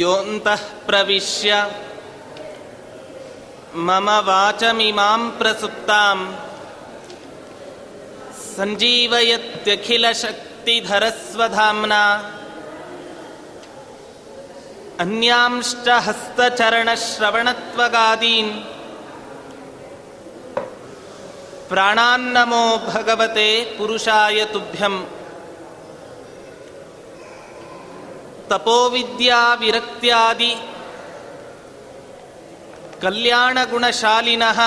योऽन्तः प्रविश्य मम वाचमिमां प्रसुप्ताम् सञ्जीवयत्यखिलशक्तिधरस्वधाम्ना अन्यांश्च हस्तचरणश्रवणत्वगादीन् प्राणान्नमो भगवते पुरुषाय तुभ्यम् ತಪೋವಿದ್ಯಾ ವಿರಕ್ತ್ಯಾದಿ. ಕಲ್ಯಾಣ ಗುಣಶಾಲಿನಃ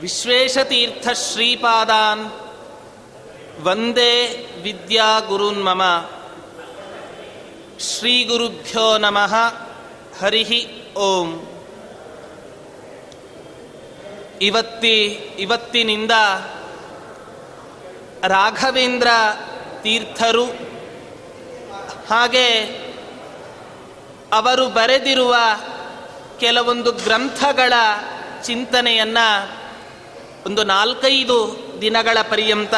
ವಿಶ್ವೇಶತೀರ್ಥ ಶ್ರೀಪಾದಾನ್ ವಂದೇ ವಿದ್ಯಾ ಗುರುನ್ ಮಮ. ಶ್ರೀ ಗುರುಭ್ಯೋ ನಮಃ. ಹರಿ ಓಂ. ಇವತ್ತಿ, ಇವತ್ತಿನಿಂದ ರಾಘವೇಂದ್ರ ತೀರ್ಥರು ಹಾಗೆ ಅವರು ಬರೆದಿರುವ ಕೆಲವೊಂದು ಗ್ರಂಥಗಳ ಚಿಂತನೆಯನ್ನು ಒಂದು ನಾಲ್ಕೈದು ದಿನಗಳ ಪರ್ಯಂತ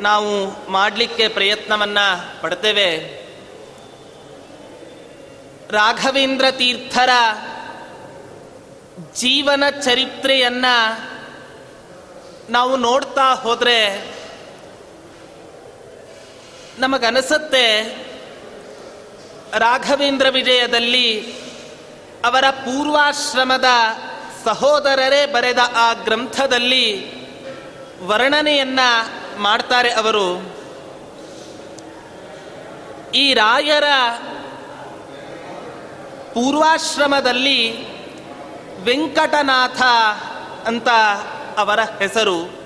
ನಾವು ಮಾಡಲಿಕ್ಕೆ ಪ್ರಯತ್ನವನ್ನು ಪಡ್ತೇವೆ. ರಾಘವೇಂದ್ರ ತೀರ್ಥರ ಜೀವನ ಚರಿತ್ರೆಯನ್ನು ನಾವು ನೋಡ್ತಾ ಹೋದರೆ ನಮಗನಿಸುತ್ತೆ, ರಾಘವೇಂದ್ರ ವಿಜಯದಲ್ಲಿ ಅವರ ಪೂರ್ವಾಶ್ರಮದ ಸಹೋದರರೇ ಬರೆದ ಆ ಗ್ರಂಥದಲ್ಲಿ ವರ್ಣನೆಯನ್ನ ಮಾಡ್ತಾರೆ ಅವರು. ಈ ರಾಯರ ಪೂರ್ವಾಶ್ರಮದಲ್ಲಿ ವೆಂಕಟನಾಥ ಅಂತ ಅವರ ಹೆಸರು.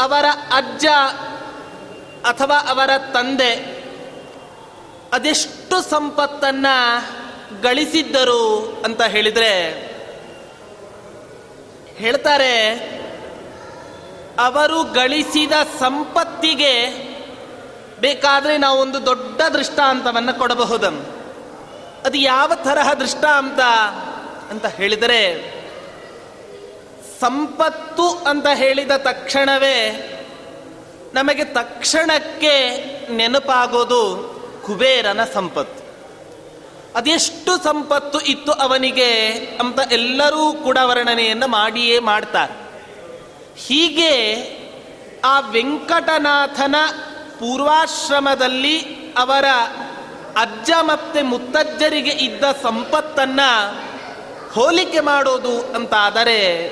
ಅವರ ಅಜ್ಜ ಅಥವಾ ಅವರ ತಂದೆ ಅದೆಷ್ಟು ಸಂಪತ್ತನ್ನ ಗಳಿಸಿದ್ದರು ಅಂತ ಹೇಳಿದರೆ ಹೇಳ್ತಾರೆ, ಅವರು ಗಳಿಸಿದ ಸಂಪತ್ತಿಗೆ ಬೇಕಾದರೆ ನಾವು ಒಂದು ದೊಡ್ಡ ದೃಷ್ಟಾಂತವನ್ನು ಕೊಡಬಹುದು. ಅದು ಯಾವ ತರಹ ದೃಷ್ಟಾಂತ ಅಂತ ಹೇಳಿದರೆ, ಸಂಪತ್ತು ಅಂತ ಹೇಳಿದ ತಕ್ಷಣವೇ ನಮಗೆ ತಕ್ಷಣಕ್ಕೆ ನೆನಪಾಗೋದು ಕುಬೇರನ ಸಂಪತ್ತು. ಅದೆಷ್ಟು ಸಂಪತ್ತು ಇತ್ತು ಅವನಿಗೆ ಅಂತ ಎಲ್ಲರೂ ಕೂಡ ವರ್ಣನೆಯನ್ನು ಮಾಡಿಯೇ ಮಾಡ್ತಾರೆ. ಹೀಗೆ ಆ ವೆಂಕಟನಾಥನ ಪೂರ್ವಾಶ್ರಮದಲ್ಲಿ ಅವರ ಅಜ್ಜ ಮತ್ತೆ ಮುತ್ತಜ್ಜರಿಗೆ ಇದ್ದ ಸಂಪತ್ತನ್ನ ಹೋಲಿಕೆ ಮಾಡೋದು ಅಂತಾದರೆ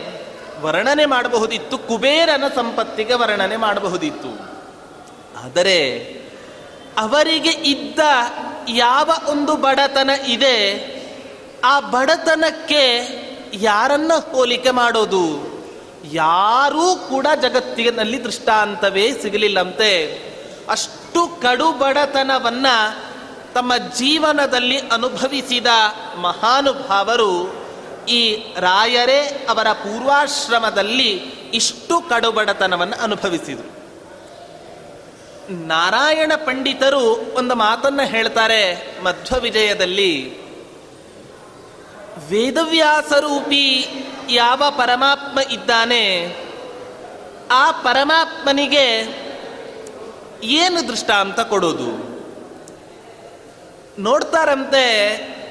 ವರ್ಣನೆ ಮಾಡಬಹುದಿತ್ತು, ಕುಬೇರನ ಸಂಪತ್ತಿಗೆ ವರ್ಣನೆ ಮಾಡಬಹುದಿತ್ತು. ಆದರೆ ಅವರಿಗೆ ಇದ್ದ ಯಾವ ಒಂದು ಬಡತನ ಇದೆ, ಆ ಬಡತನಕ್ಕೆ ಯಾರನ್ನ ಹೋಲಿಕೆ ಮಾಡೋದು? ಯಾರೂ ಕೂಡ ಜಗತ್ತಿನಲ್ಲಿ ದೃಷ್ಟಾಂತವೇ ಸಿಗಲಿಲ್ಲಂತೆ. ಅಷ್ಟು ಕಡು ಬಡತನವನ್ನ ತಮ್ಮ ಜೀವನದಲ್ಲಿ ಅನುಭವಿಸಿದ ಮಹಾನುಭಾವರು ಈ ರಾಯರೇ ಅವರ ಪೂರ್ವಾಶ್ರಮದಲ್ಲಿ ಇಷ್ಟು ಕಡುಬಡತನವನ್ನು ಅನುಭವಿಸಿದರು. ನಾರಾಯಣ ಪಂಡಿತರು ಒಂದು ಮಾತನ್ನ ಹೇಳ್ತಾರೆ ಮಧ್ವ ವಿಜಯದಲ್ಲಿ ವೇದವ್ಯಾಸರೂಪಿ ಯಾವ ಪರಮಾತ್ಮ ಇದ್ದಾನೆ, ಆ ಪರಮಾತ್ಮನಿಗೆ ಏನು ದೃಷ್ಟಾಂತ ಕೊಡೋದು? ನೋಡ್ತಾರಂತೆ,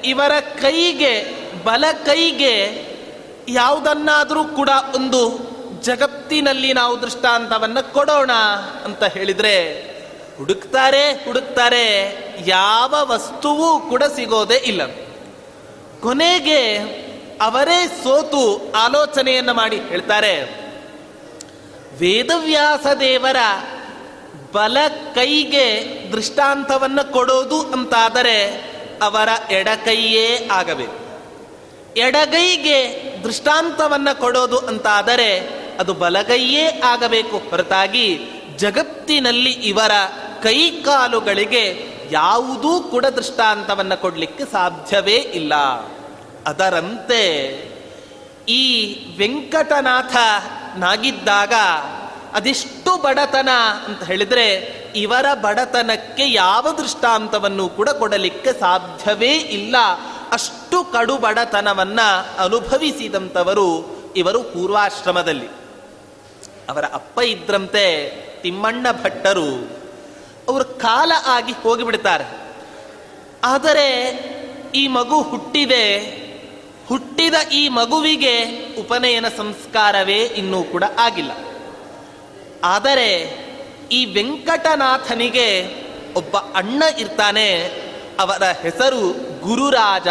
ಇವರ ಕೈಗೆ ಬಲ ಕೈಗೆ ಯಾವುದನ್ನಾದರೂ ಕೂಡ ಒಂದು ಜಗತ್ತಿನಲ್ಲಿ ನಾವು ದೃಷ್ಟಾಂತವನ್ನು ಕೊಡೋಣ ಅಂತ ಹೇಳಿದರೆ, ಹುಡುಕ್ತಾರೆ ಹುಡುಕ್ತಾರೆ, ಯಾವ ವಸ್ತುವೂ ಕೂಡ ಸಿಗೋದೇ ಇಲ್ಲ. ಕೊನೆಗೆ ಅವರೇ ಸೋತು ಆಲೋಚನೆಯನ್ನು ಮಾಡಿ ಹೇಳ್ತಾರೆ, ವೇದವ್ಯಾಸ ದೇವರ ಬಲ ಕೈಗೆ ದೃಷ್ಟಾಂತವನ್ನು ಕೊಡೋದು ಅಂತಾದರೆ ಅವರ ಎಡಕೈಯೇ ಆಗಬೇಕು. ಎಡಗೈಗೆ ದೃಷ್ಟಾಂತವನ್ನು ಕೊಡೋದು ಅಂತಾದರೆ ಅದು ಬಲಗೈಯೇ ಆಗಬೇಕು. ಹೊರತಾಗಿ ಜಗತ್ತಿನಲ್ಲಿ ಇವರ ಕೈಕಾಲುಗಳಿಗೆ ಯಾವುದೂ ಕೂಡ ದೃಷ್ಟಾಂತವನ್ನು ಕೊಡಲಿಕ್ಕೆ ಸಾಧ್ಯವೇ ಇಲ್ಲ. ಅದರಂತೆ ಈ ವೆಂಕಟನಾಥ ನಾಗಿದ್ದಾಗ ಅದೆಷ್ಟು ಬಡತನ ಅಂತ ಹೇಳಿದರೆ ಇವರ ಬಡತನಕ್ಕೆ ಯಾವ ದೃಷ್ಟಾಂತವನ್ನು ಕೂಡ ಕೊಡಲಿಕ್ಕೆ ಸಾಧ್ಯವೇ ಇಲ್ಲ. ಅಷ್ಟು ಕಡುಬಡತನವನ್ನು ಅನುಭವಿಸಿದಂಥವರು ಇವರು ಪೂರ್ವಾಶ್ರಮದಲ್ಲಿ. ಅವರ ಅಪ್ಪ ಇದ್ರಂತೆ ತಿಮ್ಮಣ್ಣ ಭಟ್ಟರು ಅವರು ಕಾಲ ಆಗಿ ಹೋಗಿಬಿಡ್ತಾರೆ. ಆದರೆ ಈ ಮಗು ಹುಟ್ಟಿದೆ, ಹುಟ್ಟಿದ ಈ ಮಗುವಿಗೆ ಉಪನಯನ ಸಂಸ್ಕಾರವೇ ಇನ್ನೂ ಕೂಡ ಆಗಿಲ್ಲ. ಆದರೆ ಈ ವೆಂಕಟನಾಥನಿಗೆ ಒಬ್ಬ ಅಣ್ಣ ಇರ್ತಾನೆ ಅವರ ಹೆಸರು ಗುರುರಾಜ.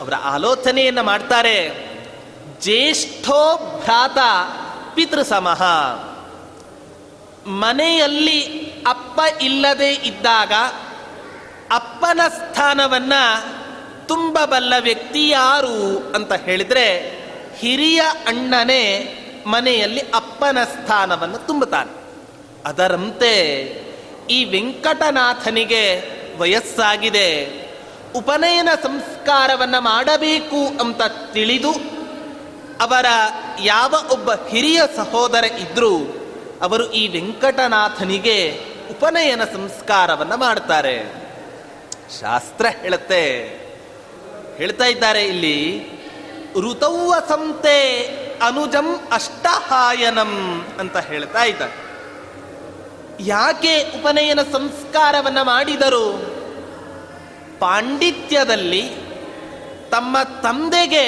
ಅವರ ಆಲೋಚನೆಯನ್ನು ಮಾಡ್ತಾರೆ, ಜ್ಯೇಷ್ಠೋ ಭ್ರಾತ ಪಿತೃಸಮಃ. ಮನೆಯಲ್ಲಿ ಅಪ್ಪ ಇಲ್ಲದೆ ಇದ್ದಾಗ ಅಪ್ಪನ ಸ್ಥಾನವನ್ನ ತುಂಬಬಲ್ಲ ವ್ಯಕ್ತಿ ಯಾರು ಅಂತ ಹೇಳಿದ್ರೆ, ಹಿರಿಯ ಅಣ್ಣನೇ ಮನೆಯಲ್ಲಿ ಅಪ್ಪನ ಸ್ಥಾನವನ್ನು ತುಂಬುತ್ತಾನೆ. ಅದರಂತೆ ಈ ವೆಂಕಟನಾಥನಿಗೆ ವಯಸ್ಸಾಗಿದೆ. ಉಪನಯನ ಸಂಸ್ಕಾರವನ್ನು ಮಾಡಬೇಕು ಅಂತ ತಿಳಿದು ಅವರ ಯಾವ ಒಬ್ಬ ಹಿರಿಯ ಸಹೋದರ ಇದ್ದರೂ ಅವರು ಈ ವೆಂಕಟನಾಥನಿಗೆ ಉಪನಯನ ಸಂಸ್ಕಾರವನ್ನು ಮಾಡ್ತಾರೆ. ಶಾಸ್ತ್ರ ಹೇಳುತ್ತೆ. ಹೇಳ್ತಾ ಇದ್ದಾರೆ ಇಲ್ಲಿ ಋತೌವ ಸಂತೆ ಅನುಜಂ ಅಷ್ಟಹಾಯನಂ ಅಂತ ಹೇಳ್ತಾ ಇದ್ದಾರೆ. ಯಾಕೆ ಉಪನಯನ ಸಂಸ್ಕಾರವನ್ನು ಮಾಡಿದರು? ಪಾಂಡಿತ್ಯದಲ್ಲಿ ತಮ್ಮ ತಂದೆಗೆ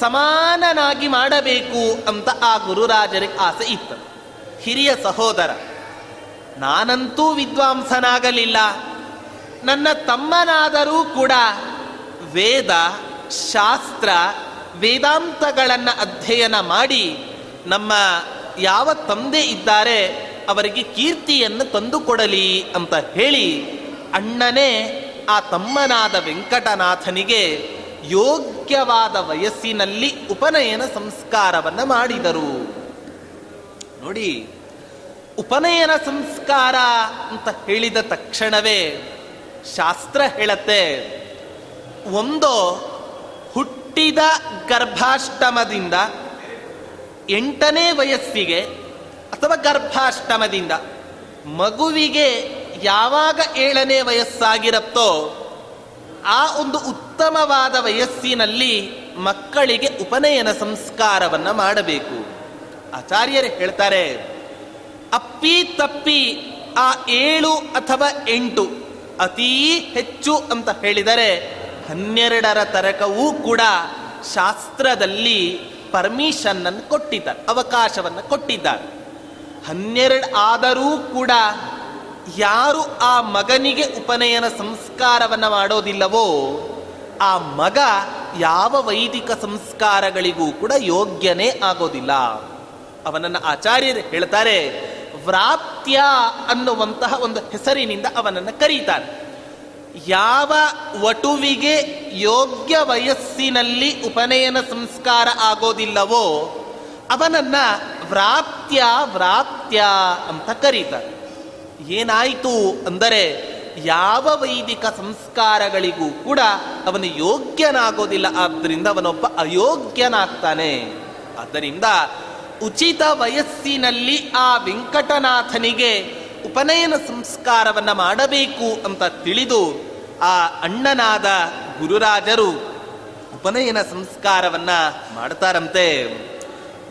ಸಮಾನನಾಗಿ ಮಾಡಬೇಕು ಅಂತ ಆ ಗುರುರಾಜರಿಗೆ ಆಸೆ ಇತ್ತು. ಹಿರಿಯ ಸಹೋದರ, ನಾನಂತೂ ವಿದ್ವಾಂಸನಾಗಲಿಲ್ಲ. ನನ್ನ ತಮ್ಮನಾದರೂ ಕೂಡ ವೇದ, ಶಾಸ್ತ್ರ, ವೇದಾಂತಗಳನ್ನು ಅಧ್ಯಯನ ಮಾಡಿ ನಮ್ಮ ಯಾವ ತಂದೆ ಇದ್ದಾರೆ ಅವರಿಗೆ ಕೀರ್ತಿಯನ್ನು ತಂದುಕೊಡಲಿ ಅಂತ ಹೇಳಿ ಅಣ್ಣನೇ ಆ ತಮ್ಮನಾದ ವೆಂಕಟನಾಥನಿಗೆ ಯೋಗ್ಯವಾದ ವಯಸ್ಸಿನಲ್ಲಿ ಉಪನಯನ ಸಂಸ್ಕಾರವನ್ನು ಮಾಡಿದರು. ನೋಡಿ, ಉಪನಯನ ಸಂಸ್ಕಾರ ಅಂತ ಹೇಳಿದ ತಕ್ಷಣವೇ ಶಾಸ್ತ್ರ ಹೇಳತ್ತೆ, ಒಂದು ಹುಟ್ಟಿದ ಗರ್ಭಾಷ್ಟಮದಿಂದ ಎಂಟನೇ ವಯಸ್ಸಿಗೆ ಅಥವಾ ಗರ್ಭಾಷ್ಟಮದಿಂದ ಮಗುವಿಗೆ ಯಾವಾಗ ಏಳನೇ ವಯಸ್ಸಾಗಿರುತ್ತೋ ಆ ಒಂದು ಉತ್ತಮವಾದ ವಯಸ್ಸಿನಲ್ಲಿ ಮಕ್ಕಳಿಗೆ ಉಪನಯನ ಸಂಸ್ಕಾರವನ್ನು ಮಾಡಬೇಕು. ಆಚಾರ್ಯರು ಹೇಳ್ತಾರೆ, ಅಪ್ಪಿ ತಪ್ಪಿ ಆ ಏಳು ಅಥವಾ ಎಂಟು ಅತೀ ಹೆಚ್ಚು ಅಂತ ಹೇಳಿದರೆ ಹನ್ನೆರಡರ ತರಕವೂ ಕೂಡ ಶಾಸ್ತ್ರದಲ್ಲಿ ಪರ್ಮಿಷನ್ನನ್ನು ಕೊಟ್ಟಿದ್ದಾರೆ, ಅವಕಾಶವನ್ನು ಕೊಟ್ಟಿದ್ದಾರೆ. ಹನ್ನೆರಡು ಆದರೂ ಕೂಡ ಯಾರು ಆ ಮಗನಿಗೆ ಉಪನಯನ ಸಂಸ್ಕಾರವನ್ನು ಮಾಡೋದಿಲ್ಲವೋ, ಆ ಮಗ ಯಾವ ವೈದಿಕ ಸಂಸ್ಕಾರಗಳಿಗೂ ಕೂಡ ಯೋಗ್ಯನೇ ಆಗೋದಿಲ್ಲ. ಅವನನ್ನು ಆಚಾರ್ಯರು ಹೇಳ್ತಾರೆ, ವ್ರಾಪ್ತ್ಯ ಅನ್ನುವಂತಹ ಒಂದು ಹೆಸರಿನಿಂದ ಅವನನ್ನು ಕರೀತಾರೆ ಯಾವ ವಟುವಿಗೆ ಯೋಗ್ಯ ವಯಸ್ಸಿನಲ್ಲಿ ಉಪನಯನ ಸಂಸ್ಕಾರ ಆಗೋದಿಲ್ಲವೋ ಅವನನ್ನ ವ್ರಾಪ್ತ್ಯ ವ್ರಾಪ್ತ್ಯ ಅಂತ ಕರೀತಾರೆ. ಏನಾಯಿತು ಅಂದರೆ ಯಾವ ವೈದಿಕ ಸಂಸ್ಕಾರಗಳಿಗೂ ಕೂಡ ಅವನು ಯೋಗ್ಯನಾಗೋದಿಲ್ಲ ಆದ್ದರಿಂದ ಅವನೊಬ್ಬ ಅಯೋಗ್ಯನಾಗ್ತಾನೆ. ಆದ್ದರಿಂದ ಉಚಿತ ವಯಸ್ಸಿನಲ್ಲಿ ಆ ವೆಂಕಟನಾಥನಿಗೆ ಉಪನಯನ ಸಂಸ್ಕಾರವನ್ನು ಮಾಡಬೇಕು ಅಂತ ತಿಳಿದು ಆ ಅಣ್ಣನಾದ ಗುರುರಾಜರು ಉಪನಯನ ಸಂಸ್ಕಾರವನ್ನ ಮಾಡ್ತಾರಂತೆ.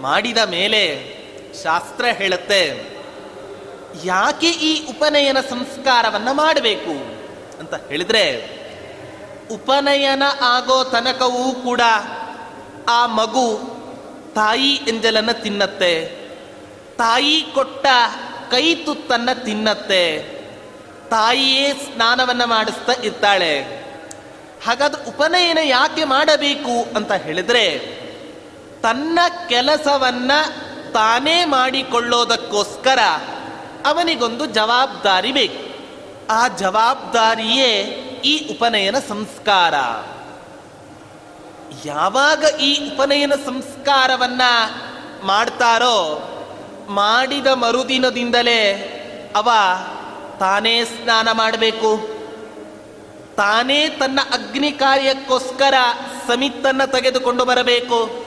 ಮಾಡಿದ ಮೇಲೆ ಶಾಸ್ತ್ರ ಹೇಳುತ್ತೆ, ಯಾಕೆ ಈ ಉಪನಯನ ಸಂಸ್ಕಾರವನ್ನು ಮಾಡಬೇಕು? ಅಂತ ಹೇಳಿದ್ರೆ, ಉಪನಯನ ಆಗೋ ತನಕವೂ ಕೂಡ ಆ ಮಗು ತಾಯಿ ಎಂಜಲನ್ನು ತಿನ್ನತ್ತೆ, ತಾಯಿ ಕೊಟ್ಟ ಕೈ ತುತ್ತನ್ನು ತಿನ್ನತ್ತೆ, ತಾಯಿಯೇ ಸ್ನಾನವನ್ನು ಮಾಡಿಸ್ತಾ ಇರ್ತಾಳೆ. ಹಾಗಾದ್ರೆ ಉಪನಯನ ಯಾಕೆ ಮಾಡಬೇಕು? ಅಂತ ಹೇಳಿದ್ರೆ ತನ್ನ ಕೆಲಸವನ್ನ ತಾನೇ ಮಾಡಿಕೊಳ್ಳೋದಕ್ಕೋಸ್ಕರ ಅವನಿಗೊಂದು ಜವಾಬ್ದಾರಿ ಬೇಕು. ಆ ಜವಾಬ್ದಾರಿಯೇ ಈ ಉಪನಯನ ಸಂಸ್ಕಾರ. ಯಾವಾಗ ಈ ಉಪನಯನ ಸಂಸ್ಕಾರವನ್ನ ಮಾಡ್ತಾರೋ ಮಾಡಿದ ಮರುದಿನದಿಂದಲೇ ಅವ ತಾನೇ ಸ್ನಾನ ಮಾಡಬೇಕು. ತಾನೇ ತನ್ನ ಅಗ್ನಿ ಕಾರ್ಯಕ್ಕೋಸ್ಕರ ಸಮಿತ್ತನ್ನ ತೆಗೆದುಕೊಂಡು ಬರಬೇಕು.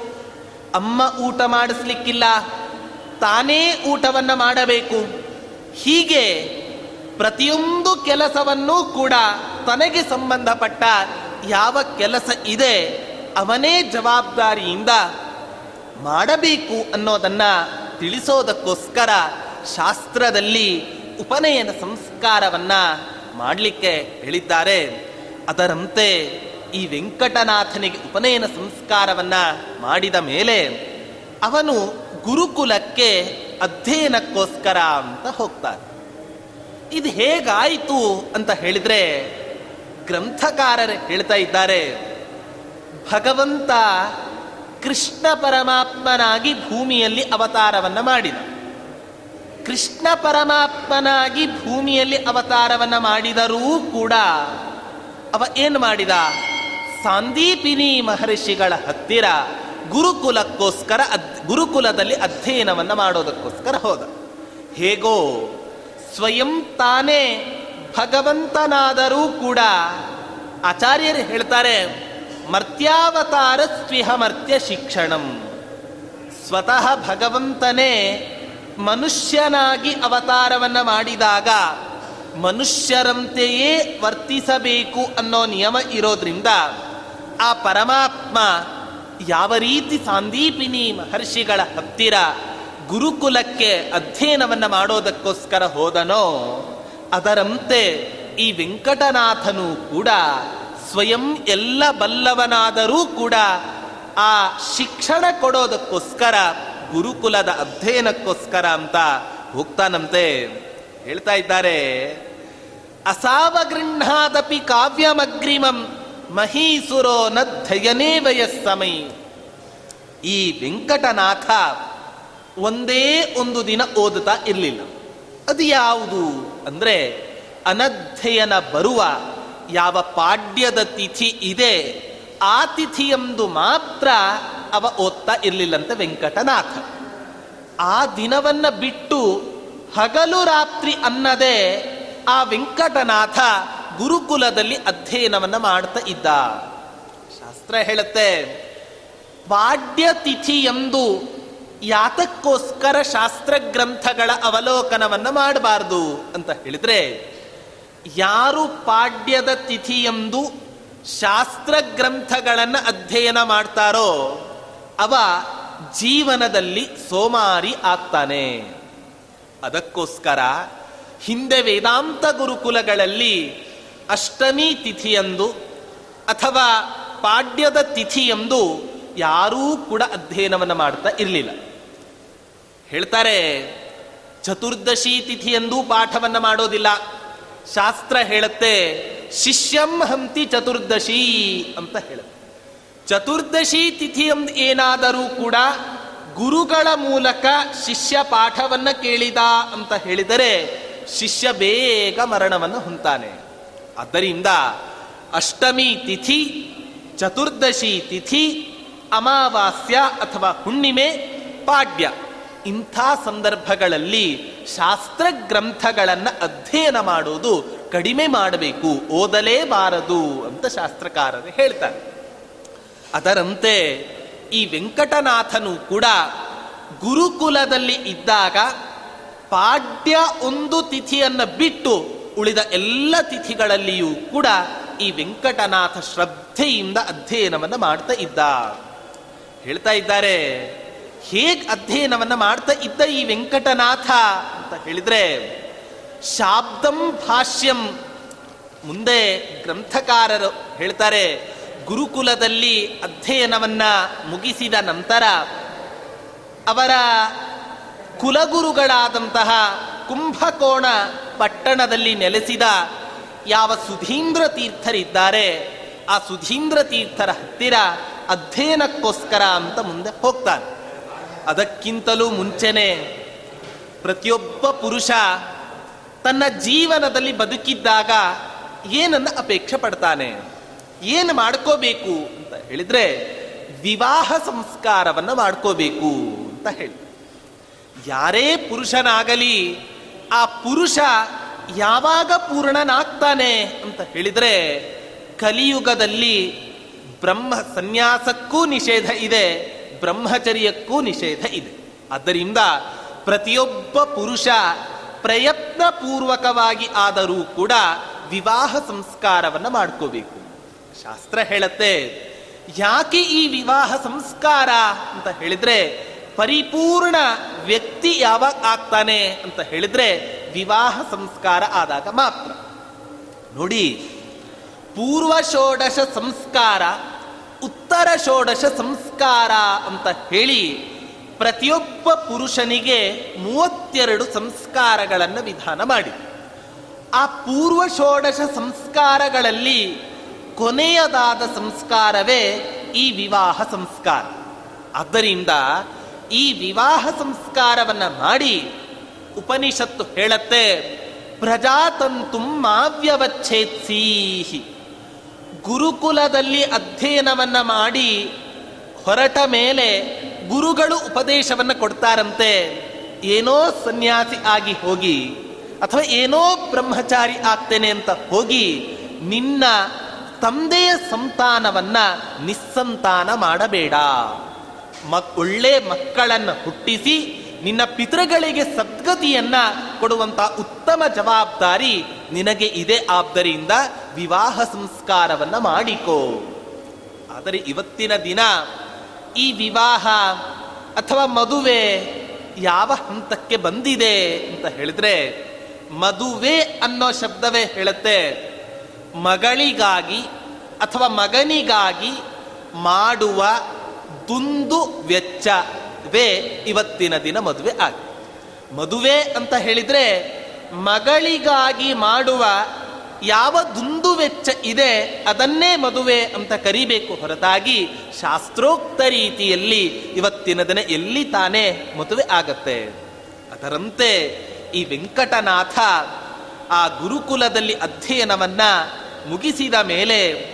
ಅಮ್ಮ ಊಟ ಮಾಡಿಸ್ಲಿಕ್ಕಿಲ್ಲ, ತಾನೇ ಊಟವನ್ನು ಮಾಡಬೇಕು. ಹೀಗೆ ಪ್ರತಿಯೊಂದು ಕೆಲಸವನ್ನೂ ಕೂಡ ತನಗೆ ಸಂಬಂಧಪಟ್ಟ ಯಾವ ಕೆಲಸ ಇದೆ, ಅವನೇ ಜವಾಬ್ದಾರಿಯಿಂದ ಮಾಡಬೇಕು ಅನ್ನೋದನ್ನ ತಿಳಿಸೋದಕ್ಕೋಸ್ಕರ ಶಾಸ್ತ್ರದಲ್ಲಿ ಉಪನಯನ ಸಂಸ್ಕಾರವನ್ನ ಮಾಡಲಿಕ್ಕೆ ಹೇಳಿದ್ದಾರೆ. ಅದರಂತೆ ಈ ವೆಂಕಟನಾಥನಿಗೆ ಉಪನಯನ ಸಂಸ್ಕಾರವನ್ನ ಮಾಡಿದ ಮೇಲೆ ಅವನು ಗುರುಕುಲಕ್ಕೆ ಅಧ್ಯಯನಕ್ಕೋಸ್ಕರ ಅಂತ ಹೋಗ್ತಾನೆ. ಇದು ಹೇಗಾಯಿತು ಅಂತ ಹೇಳಿದ್ರೆ ಗ್ರಂಥಕಾರರು ಹೇಳ್ತಾ ಇದ್ದಾರೆ, ಭಗವಂತ ಕೃಷ್ಣ ಪರಮಾತ್ಮನಾಗಿ ಭೂಮಿಯಲ್ಲಿ ಅವತಾರವನ್ನ ಮಾಡಿದ. ಕೃಷ್ಣ ಪರಮಾತ್ಮನಾಗಿ ಭೂಮಿಯಲ್ಲಿ ಅವತಾರವನ್ನ ಮಾಡಿದರೂ ಕೂಡ ಅವ ಏನು ಮಾಡಿದ? ಸಾಂದೀಪಿನಿ ಮಹರ್ಷಿಗಳ ಹತ್ತಿರ ಗುರುಕುಲಕ್ಕೋಸ್ಕರ ಅದ್, ಗುರುಕುಲದಲ್ಲಿ ಅಧ್ಯಯನವನ್ನು ಮಾಡೋದಕ್ಕೋಸ್ಕರ ಹೋದ. ಹೇಗೋ, ಸ್ವಯಂ ತಾನೇ ಭಗವಂತನಾದರೂ ಕೂಡ ಆಚಾರ್ಯರು ಹೇಳ್ತಾರೆ, ಮರ್ತ್ಯಾವತಾರ ಸ್ವಿಹ ಮರ್ತ್ಯ ಶಿಕ್ಷಣಂ. ಸ್ವತಃ ಭಗವಂತನೇ ಮನುಷ್ಯನಾಗಿ ಅವತಾರವನ್ನು ಮಾಡಿದಾಗ ಮನುಷ್ಯರಂತೆಯೇ ವರ್ತಿಸಬೇಕು ಅನ್ನೋ ನಿಯಮ ಇರೋದ್ರಿಂದ ಆ ಪರಮಾತ್ಮ ಯಾವ ರೀತಿ ಸಾಂದೀಪಿನಿ ಮಹರ್ಷಿಗಳ ಹತ್ತಿರ ಗುರುಕುಲಕ್ಕೆ ಅಧ್ಯಯನವನ್ನ ಮಾಡೋದಕ್ಕೋಸ್ಕರ ಹೋದನೋ, ಅದರಂತೆ ಈ ವೆಂಕಟನಾಥನು ಕೂಡ ಸ್ವಯಂ ಎಲ್ಲ ಬಲ್ಲವನಾದರೂ ಕೂಡ ಆ ಶಿಕ್ಷಣ ಕೊಡೋದಕ್ಕೋಸ್ಕರ, ಗುರುಕುಲದ ಅಧ್ಯಯನಕ್ಕೋಸ್ಕರ ಅಂತ ಹೋಗ್ತಾನಂತೆ. ಹೇಳ್ತಾ ಇದ್ದಾರೆ ಅಸಾವಗೃಹಾದಪಿ ಕಾವ್ಯಮಗ್ರಿಮಂ ಮಹೀಸುರೋ ನಧ್ಯಯನೇ ವಯಸ್ಸಮೈ ಈ ವೆಂಕಟನಾಥ ಒಂದೇ ಒಂದು ದಿನ ಓದುತ್ತಾ ಇರಲಿಲ್ಲ. ಅದು ಯಾವುದು ಅಂದರೆ, ಅನಧ್ಯಯನ ಬರುವ ಯಾವ ಪಾಡ್ಯದ ತಿಥಿ ಇದೆ, ಆ ತಿಥಿಯಂದು ಮಾತ್ರ ಅವ ಓದ್ತಾ ಇರಲಿಲ್ಲಂತೆ ವೆಂಕಟನಾಥ. ಆ ದಿನವನ್ನ ಬಿಟ್ಟು ಹಗಲು ರಾತ್ರಿ ಅನ್ನದೇ ಆ ವೆಂಕಟನಾಥ ಗುರುಕುಲದಲ್ಲಿ ಅಧ್ಯಯನವನ್ನ ಮಾಡ್ತಾ ಇದ್ದ. ಶಾಸ್ತ್ರ ಹೇಳುತ್ತೆ ಪಾಡ್ಯ ತಿಥಿ ಎಂದು ಯಾತಕ್ಕೋಸ್ಕರ ಶಾಸ್ತ್ರ ಗ್ರಂಥಗಳ ಅವಲೋಕನವನ್ನ ಮಾಡಬಾರದು ಅಂತ ಹೇಳಿದ್ರೆ, ಯಾರು ಪಾಡ್ಯದ ತಿಥಿ ಎಂದು ಶಾಸ್ತ್ರ ಗ್ರಂಥಗಳನ್ನು ಅಧ್ಯಯನ ಮಾಡ್ತಾರೋ, ಅವ ಜೀವನದಲ್ಲಿ ಸೋಮಾರಿ ಆಗ್ತಾನೆ. ಅದಕ್ಕೋಸ್ಕರ ಹಿಂದೆ ವೇದಾಂತ ಗುರುಕುಲಗಳಲ್ಲಿ ಅಷ್ಟಮಿ ತಿಥಿಯಂದು ಅಥವಾ ಪಾಡ್ಯದ ತಿಥಿಯಂದು ಯಾರೂ ಕೂಡ ಅಧ್ಯಯನವನ್ನು ಮಾಡ್ತಾ ಇರಲಿಲ್ಲ. ಹೇಳ್ತಾರೆ, ಚತುರ್ದಶಿ ತಿಥಿಯಂದು ಪಾಠವನ್ನು ಮಾಡೋದಿಲ್ಲ. ಶಾಸ್ತ್ರ ಹೇಳುತ್ತೆ, ಶಿಷ್ಯಂ ಹಂತಿ ಚತುರ್ದಶಿ ಅಂತ ಹೇಳುತ್ತೆ. ಚತುರ್ದಶಿ ತಿಥಿಯಂದು ಏನಾದರೂ ಕೂಡ ಗುರುಗಳ ಮೂಲಕ ಶಿಷ್ಯ ಪಾಠವನ್ನು ಕೇಳಿದ ಅಂತ ಹೇಳಿದರೆ ಶಿಷ್ಯ ಬೇಗ ಮರಣವನ್ನು ಹೊಂತಾನೆ ಆದ್ದರಿಂದ ಅಷ್ಟಮಿ ತಿಥಿ, ಚತುರ್ದಶಿ ತಿಥಿ, ಅಮಾವಾಸ್ಯ ಅಥವಾ ಹುಣ್ಣಿಮೆ ಪಾಡ್ಯ. ಇಂಥ ಸಂದರ್ಭಗಳಲ್ಲಿ ಶಾಸ್ತ್ರ ಗ್ರಂಥಗಳನ್ನು ಅಧ್ಯಯನ ಮಾಡುವುದು ಕಡಿಮೆ ಮಾಡಬೇಕು, ಓದಲೇಬಾರದು ಅಂತ ಶಾಸ್ತ್ರಕಾರರು ಹೇಳ್ತಾರೆ. ಅದರಂತೆ ಈ ವೆಂಕಟನಾಥನು ಕೂಡ ಗುರುಕುಲದಲ್ಲಿ ಇದ್ದಾಗ ಪಾಡ್ಯ ಒಂದು ತಿಥಿಯನ್ನು ಬಿಟ್ಟು ಉಳಿದ ಎಲ್ಲ ತಿಥಿಗಳಲ್ಲಿಯೂ ಕೂಡ ಈ ವೆಂಕಟನಾಥ ಶ್ರದ್ಧೆಯಿಂದ ಅಧ್ಯಯನವನ್ನು ಮಾಡ್ತಾ ಇದ್ದ. ಹೇಳ್ತಾ ಇದ್ದಾರೆ, ಹೇಗ್ ಅಧ್ಯಯನವನ್ನ ಮಾಡ್ತಾ ಇದ್ದ ಈ ವೆಂಕಟನಾಥ ಅಂತ ಹೇಳಿದ್ರೆ, ಶಾಬ್ದಂ ಭಾಷ್ಯಂ. ಮುಂದೆ ಗ್ರಂಥಕಾರರು ಹೇಳ್ತಾರೆ, ಗುರುಕುಲದಲ್ಲಿ ಅಧ್ಯಯನವನ್ನ ಮುಗಿಸಿದ ನಂತರ ಅವರ ಕುಲಗುರುಗಳಾದಂತಹ ಕುಂಭಕೋಣ ಪಟ್ಟಣದಲ್ಲಿ ನೆಲೆಸಿದ ಯಾವ ಸುಧೀಂದ್ರ ತೀರ್ಥರಿದ್ದಾರೆ, ಆ ಸುಧೀಂದ್ರ ತೀರ್ಥರ ಹತ್ತಿರ ಅಧ್ಯಯನಕ್ಕೋಸ್ಕರ ಅಂತ ಮುಂದೆ ಹೋಗ್ತಾನೆ. ಅದಕ್ಕಿಂತಲೂ ಮುಂಚೆನೆ ಪ್ರತಿಯೊಬ್ಬ ಪುರುಷ ತನ್ನ ಜೀವನದಲ್ಲಿ ಬದುಕಿದ್ದಾಗ ಏನನ್ನು ಅಪೇಕ್ಷೆ ಪಡ್ತಾನೆ, ಏನು ಮಾಡ್ಕೋಬೇಕು ಅಂತ ಹೇಳಿದ್ರೆ ವಿವಾಹ ಸಂಸ್ಕಾರವನ್ನು ಮಾಡ್ಕೋಬೇಕು ಅಂತ ಹೇಳಿ. ಯಾರೇ ಪುರುಷನಾಗಲಿ ಆ ಪುರುಷ ಯಾವಾಗ ಪೂರ್ಣನಾಗ್ತಾನೆ ಅಂತ ಹೇಳಿದರೆ ಕಲಿಯುಗದಲ್ಲಿ ಬ್ರಹ್ಮ ಸನ್ಯಾಸಕ್ಕೂ ನಿಷೇಧ ಇದೆ, ಬ್ರಹ್ಮಚರ್ಯಕ್ಕೂ ನಿಷೇಧ ಇದೆ. ಆದ್ದರಿಂದ ಪ್ರತಿಯೊಬ್ಬ ಪುರುಷ ಪ್ರಯತ್ನ ಪೂರ್ವಕವಾಗಿ ಆದರೂ ಕೂಡ ವಿವಾಹ ಸಂಸ್ಕಾರವನ್ನು ಮಾಡ್ಕೋಬೇಕು. ಶಾಸ್ತ್ರ ಹೇಳತ್ತೆ, ಯಾಕೆ ಈ ವಿವಾಹ ಸಂಸ್ಕಾರ ಅಂತ ಹೇಳಿದ್ರೆ ಪರಿಪೂರ್ಣ ವ್ಯಕ್ತಿ ಯಾವಾಗ ಆಗ್ತಾನೆ ಅಂತ ಹೇಳಿದ್ರೆ ವಿವಾಹ ಸಂಸ್ಕಾರ ಆದಾಗ ಮಾತ್ರ. ನೋಡಿ, ಪೂರ್ವ ಷೋಡಶ ಸಂಸ್ಕಾರ, ಉತ್ತರ ಷೋಡಶ ಸಂಸ್ಕಾರ ಅಂತ ಹೇಳಿ ಪ್ರತಿಯೊಬ್ಬ ಪುರುಷನಿಗೆ ಮೂವತ್ತೆರಡು ಸಂಸ್ಕಾರಗಳನ್ನು ವಿಧಾನ ಮಾಡಿ. ಆ ಪೂರ್ವ ಷೋಡಶ ಸಂಸ್ಕಾರಗಳಲ್ಲಿ ಕೊನೆಯದಾದ ಸಂಸ್ಕಾರವೇ ಈ ವಿವಾಹ ಸಂಸ್ಕಾರ. ಆದ್ದರಿಂದ ಈ ವಿವಾಹ ಸಂಸ್ಕಾರವನ್ನ ಮಾಡಿ ಉಪನಿಷತ್ತು ಹೇಳತ್ತೆ, ಪ್ರಜಾತಂತು ಮಾವ್ಯವಚ್ಛೇತ್ಸೀಹಿ. ಗುರುಕುಲದಲ್ಲಿ ಅಧ್ಯಯನವನ್ನ ಮಾಡಿ ಹೊರಟ ಮೇಲೆ ಗುರುಗಳು ಉಪದೇಶವನ್ನು ಕೊಡ್ತಾರಂತೆ. ಏನೋ ಸನ್ಯಾಸಿ ಆಗಿ ಹೋಗಿ ಅಥವಾ ಏನೋ ಬ್ರಹ್ಮಚಾರಿ ಆಗ್ತೇನೆ ಅಂತ ಹೋಗಿ ನಿನ್ನ ತಂದೆಯ ಸಂತಾನವನ್ನ ನಿಸ್ಸಂತಾನ ಮಾಡಬೇಡ. ಮಕ್ ಒಳ್ಳೆ ಮಕ್ಕಳನ್ನು ಹುಟ್ಟಿಸಿ ನಿನ್ನ ಪಿತೃಗಳಿಗೆ ಸದ್ಗತಿಯನ್ನ ಕೊಡುವಂತಹ ಉತ್ತಮ ಜವಾಬ್ದಾರಿ ನಿನಗೆ ಇದೆ ಆದ್ದರಿಂದ ವಿವಾಹ ಸಂಸ್ಕಾರವನ್ನ ಮಾಡಿಕೋ. ಆದರೆ ಇವತ್ತಿನ ದಿನ ಈ ವಿವಾಹ ಅಥವಾ ಮದುವೆ ಯಾವ ಹಂತಕ್ಕೆ ಬಂದಿದೆ ಅಂತ ಹೇಳಿದ್ರೆ ಮದುವೆ ಅನ್ನೋ ಶಬ್ದವೇ ಹೇಳುತ್ತೆ. ಮಗಳಿಗಾಗಿ ಅಥವಾ ಮಗನಿಗಾಗಿ ಮಾಡುವ ದುಂದು ವೆಚ್ಚವೇ ಇವತ್ತಿನ ದಿನ ಮದುವೆ ಆಗಿ. ಮದುವೆ ಅಂತ ಹೇಳಿದ್ರೆ ಮಗಳಿಗಾಗಿ ಮಾಡುವ ಯಾವ ದುಂದು ವೆಚ್ಚ ಇದೆ ಅದನ್ನೇ ಮದುವೆ ಅಂತ ಕರಿಬೇಕು ಹೊರತಾಗಿ ಶಾಸ್ತ್ರೋಕ್ತ ರೀತಿಯಲ್ಲಿ ಇವತ್ತಿನ ದಿನ ಎಲ್ಲಿ ತಾನೇ ಮದುವೆ ಆಗತ್ತೆ. ಅದರಂತೆ ಈ ವೆಂಕಟನಾಥ ಆ ಗುರುಕುಲದಲ್ಲಿ ಅಧ್ಯಯನವನ್ನ ಮುಗಿಸಿದ ಮೇಲೆ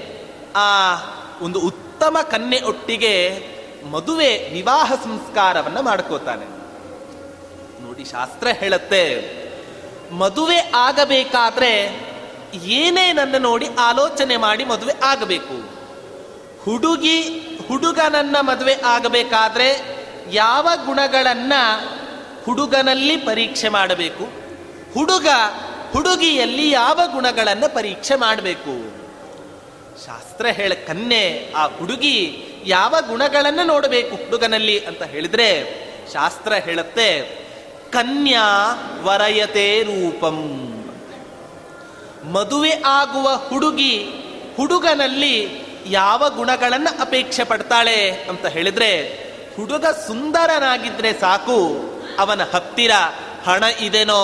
ಆ ಒಂದು ಉತ್ತಮ ಕನ್ಯೆ ಒಟ್ಟಿಗೆ ಮದುವೆ ವಿವಾಹ ಸಂಸ್ಕಾರವನ್ನ ಮಾಡ್ಕೋತಾನೆ. ನೋಡಿ ಶಾಸ್ತ್ರ ಹೇಳುತ್ತೆ, ಮದುವೆ ಆಗಬೇಕಾದ್ರೆ ಏನೇ ನನ್ನ ನೋಡಿ ಆಲೋಚನೆ ಮಾಡಿ ಮದುವೆ ಆಗಬೇಕು. ಹುಡುಗಿ, ಹುಡುಗನನ್ನ ಮದುವೆ ಆಗಬೇಕಾದ್ರೆ ಯಾವ ಗುಣಗಳನ್ನ ಹುಡುಗನಲ್ಲಿ ಪರೀಕ್ಷೆ ಮಾಡಬೇಕು? ಹುಡುಗ, ಹುಡುಗಿಯಲ್ಲಿ ಯಾವ ಗುಣಗಳನ್ನು ಪರೀಕ್ಷೆ ಮಾಡಬೇಕು? ಶಾಸ್ತ್ರ ಹೇಳ ಕನ್ಯೆ ಆ ಹುಡುಗಿ ಯಾವ ಗುಣಗಳನ್ನು ನೋಡಬೇಕು ಹುಡುಗನಲ್ಲಿ ಅಂತ ಹೇಳಿದ್ರೆ ಶಾಸ್ತ್ರ ಹೇಳುತ್ತೆ, ಕನ್ಯಾ ವರಯತೆ ರೂಪಂ. ಮದುವೆ ಆಗುವ ಹುಡುಗಿ ಹುಡುಗನಲ್ಲಿ ಯಾವ ಗುಣಗಳನ್ನು ಅಪೇಕ್ಷೆ ಪಡ್ತಾಳೆ ಅಂತ ಹೇಳಿದ್ರೆ, ಹುಡುಗ ಸುಂದರನಾಗಿದ್ರೆ ಸಾಕು, ಅವನ ಹತ್ತಿರ ಹಣ ಇದೆನೋ,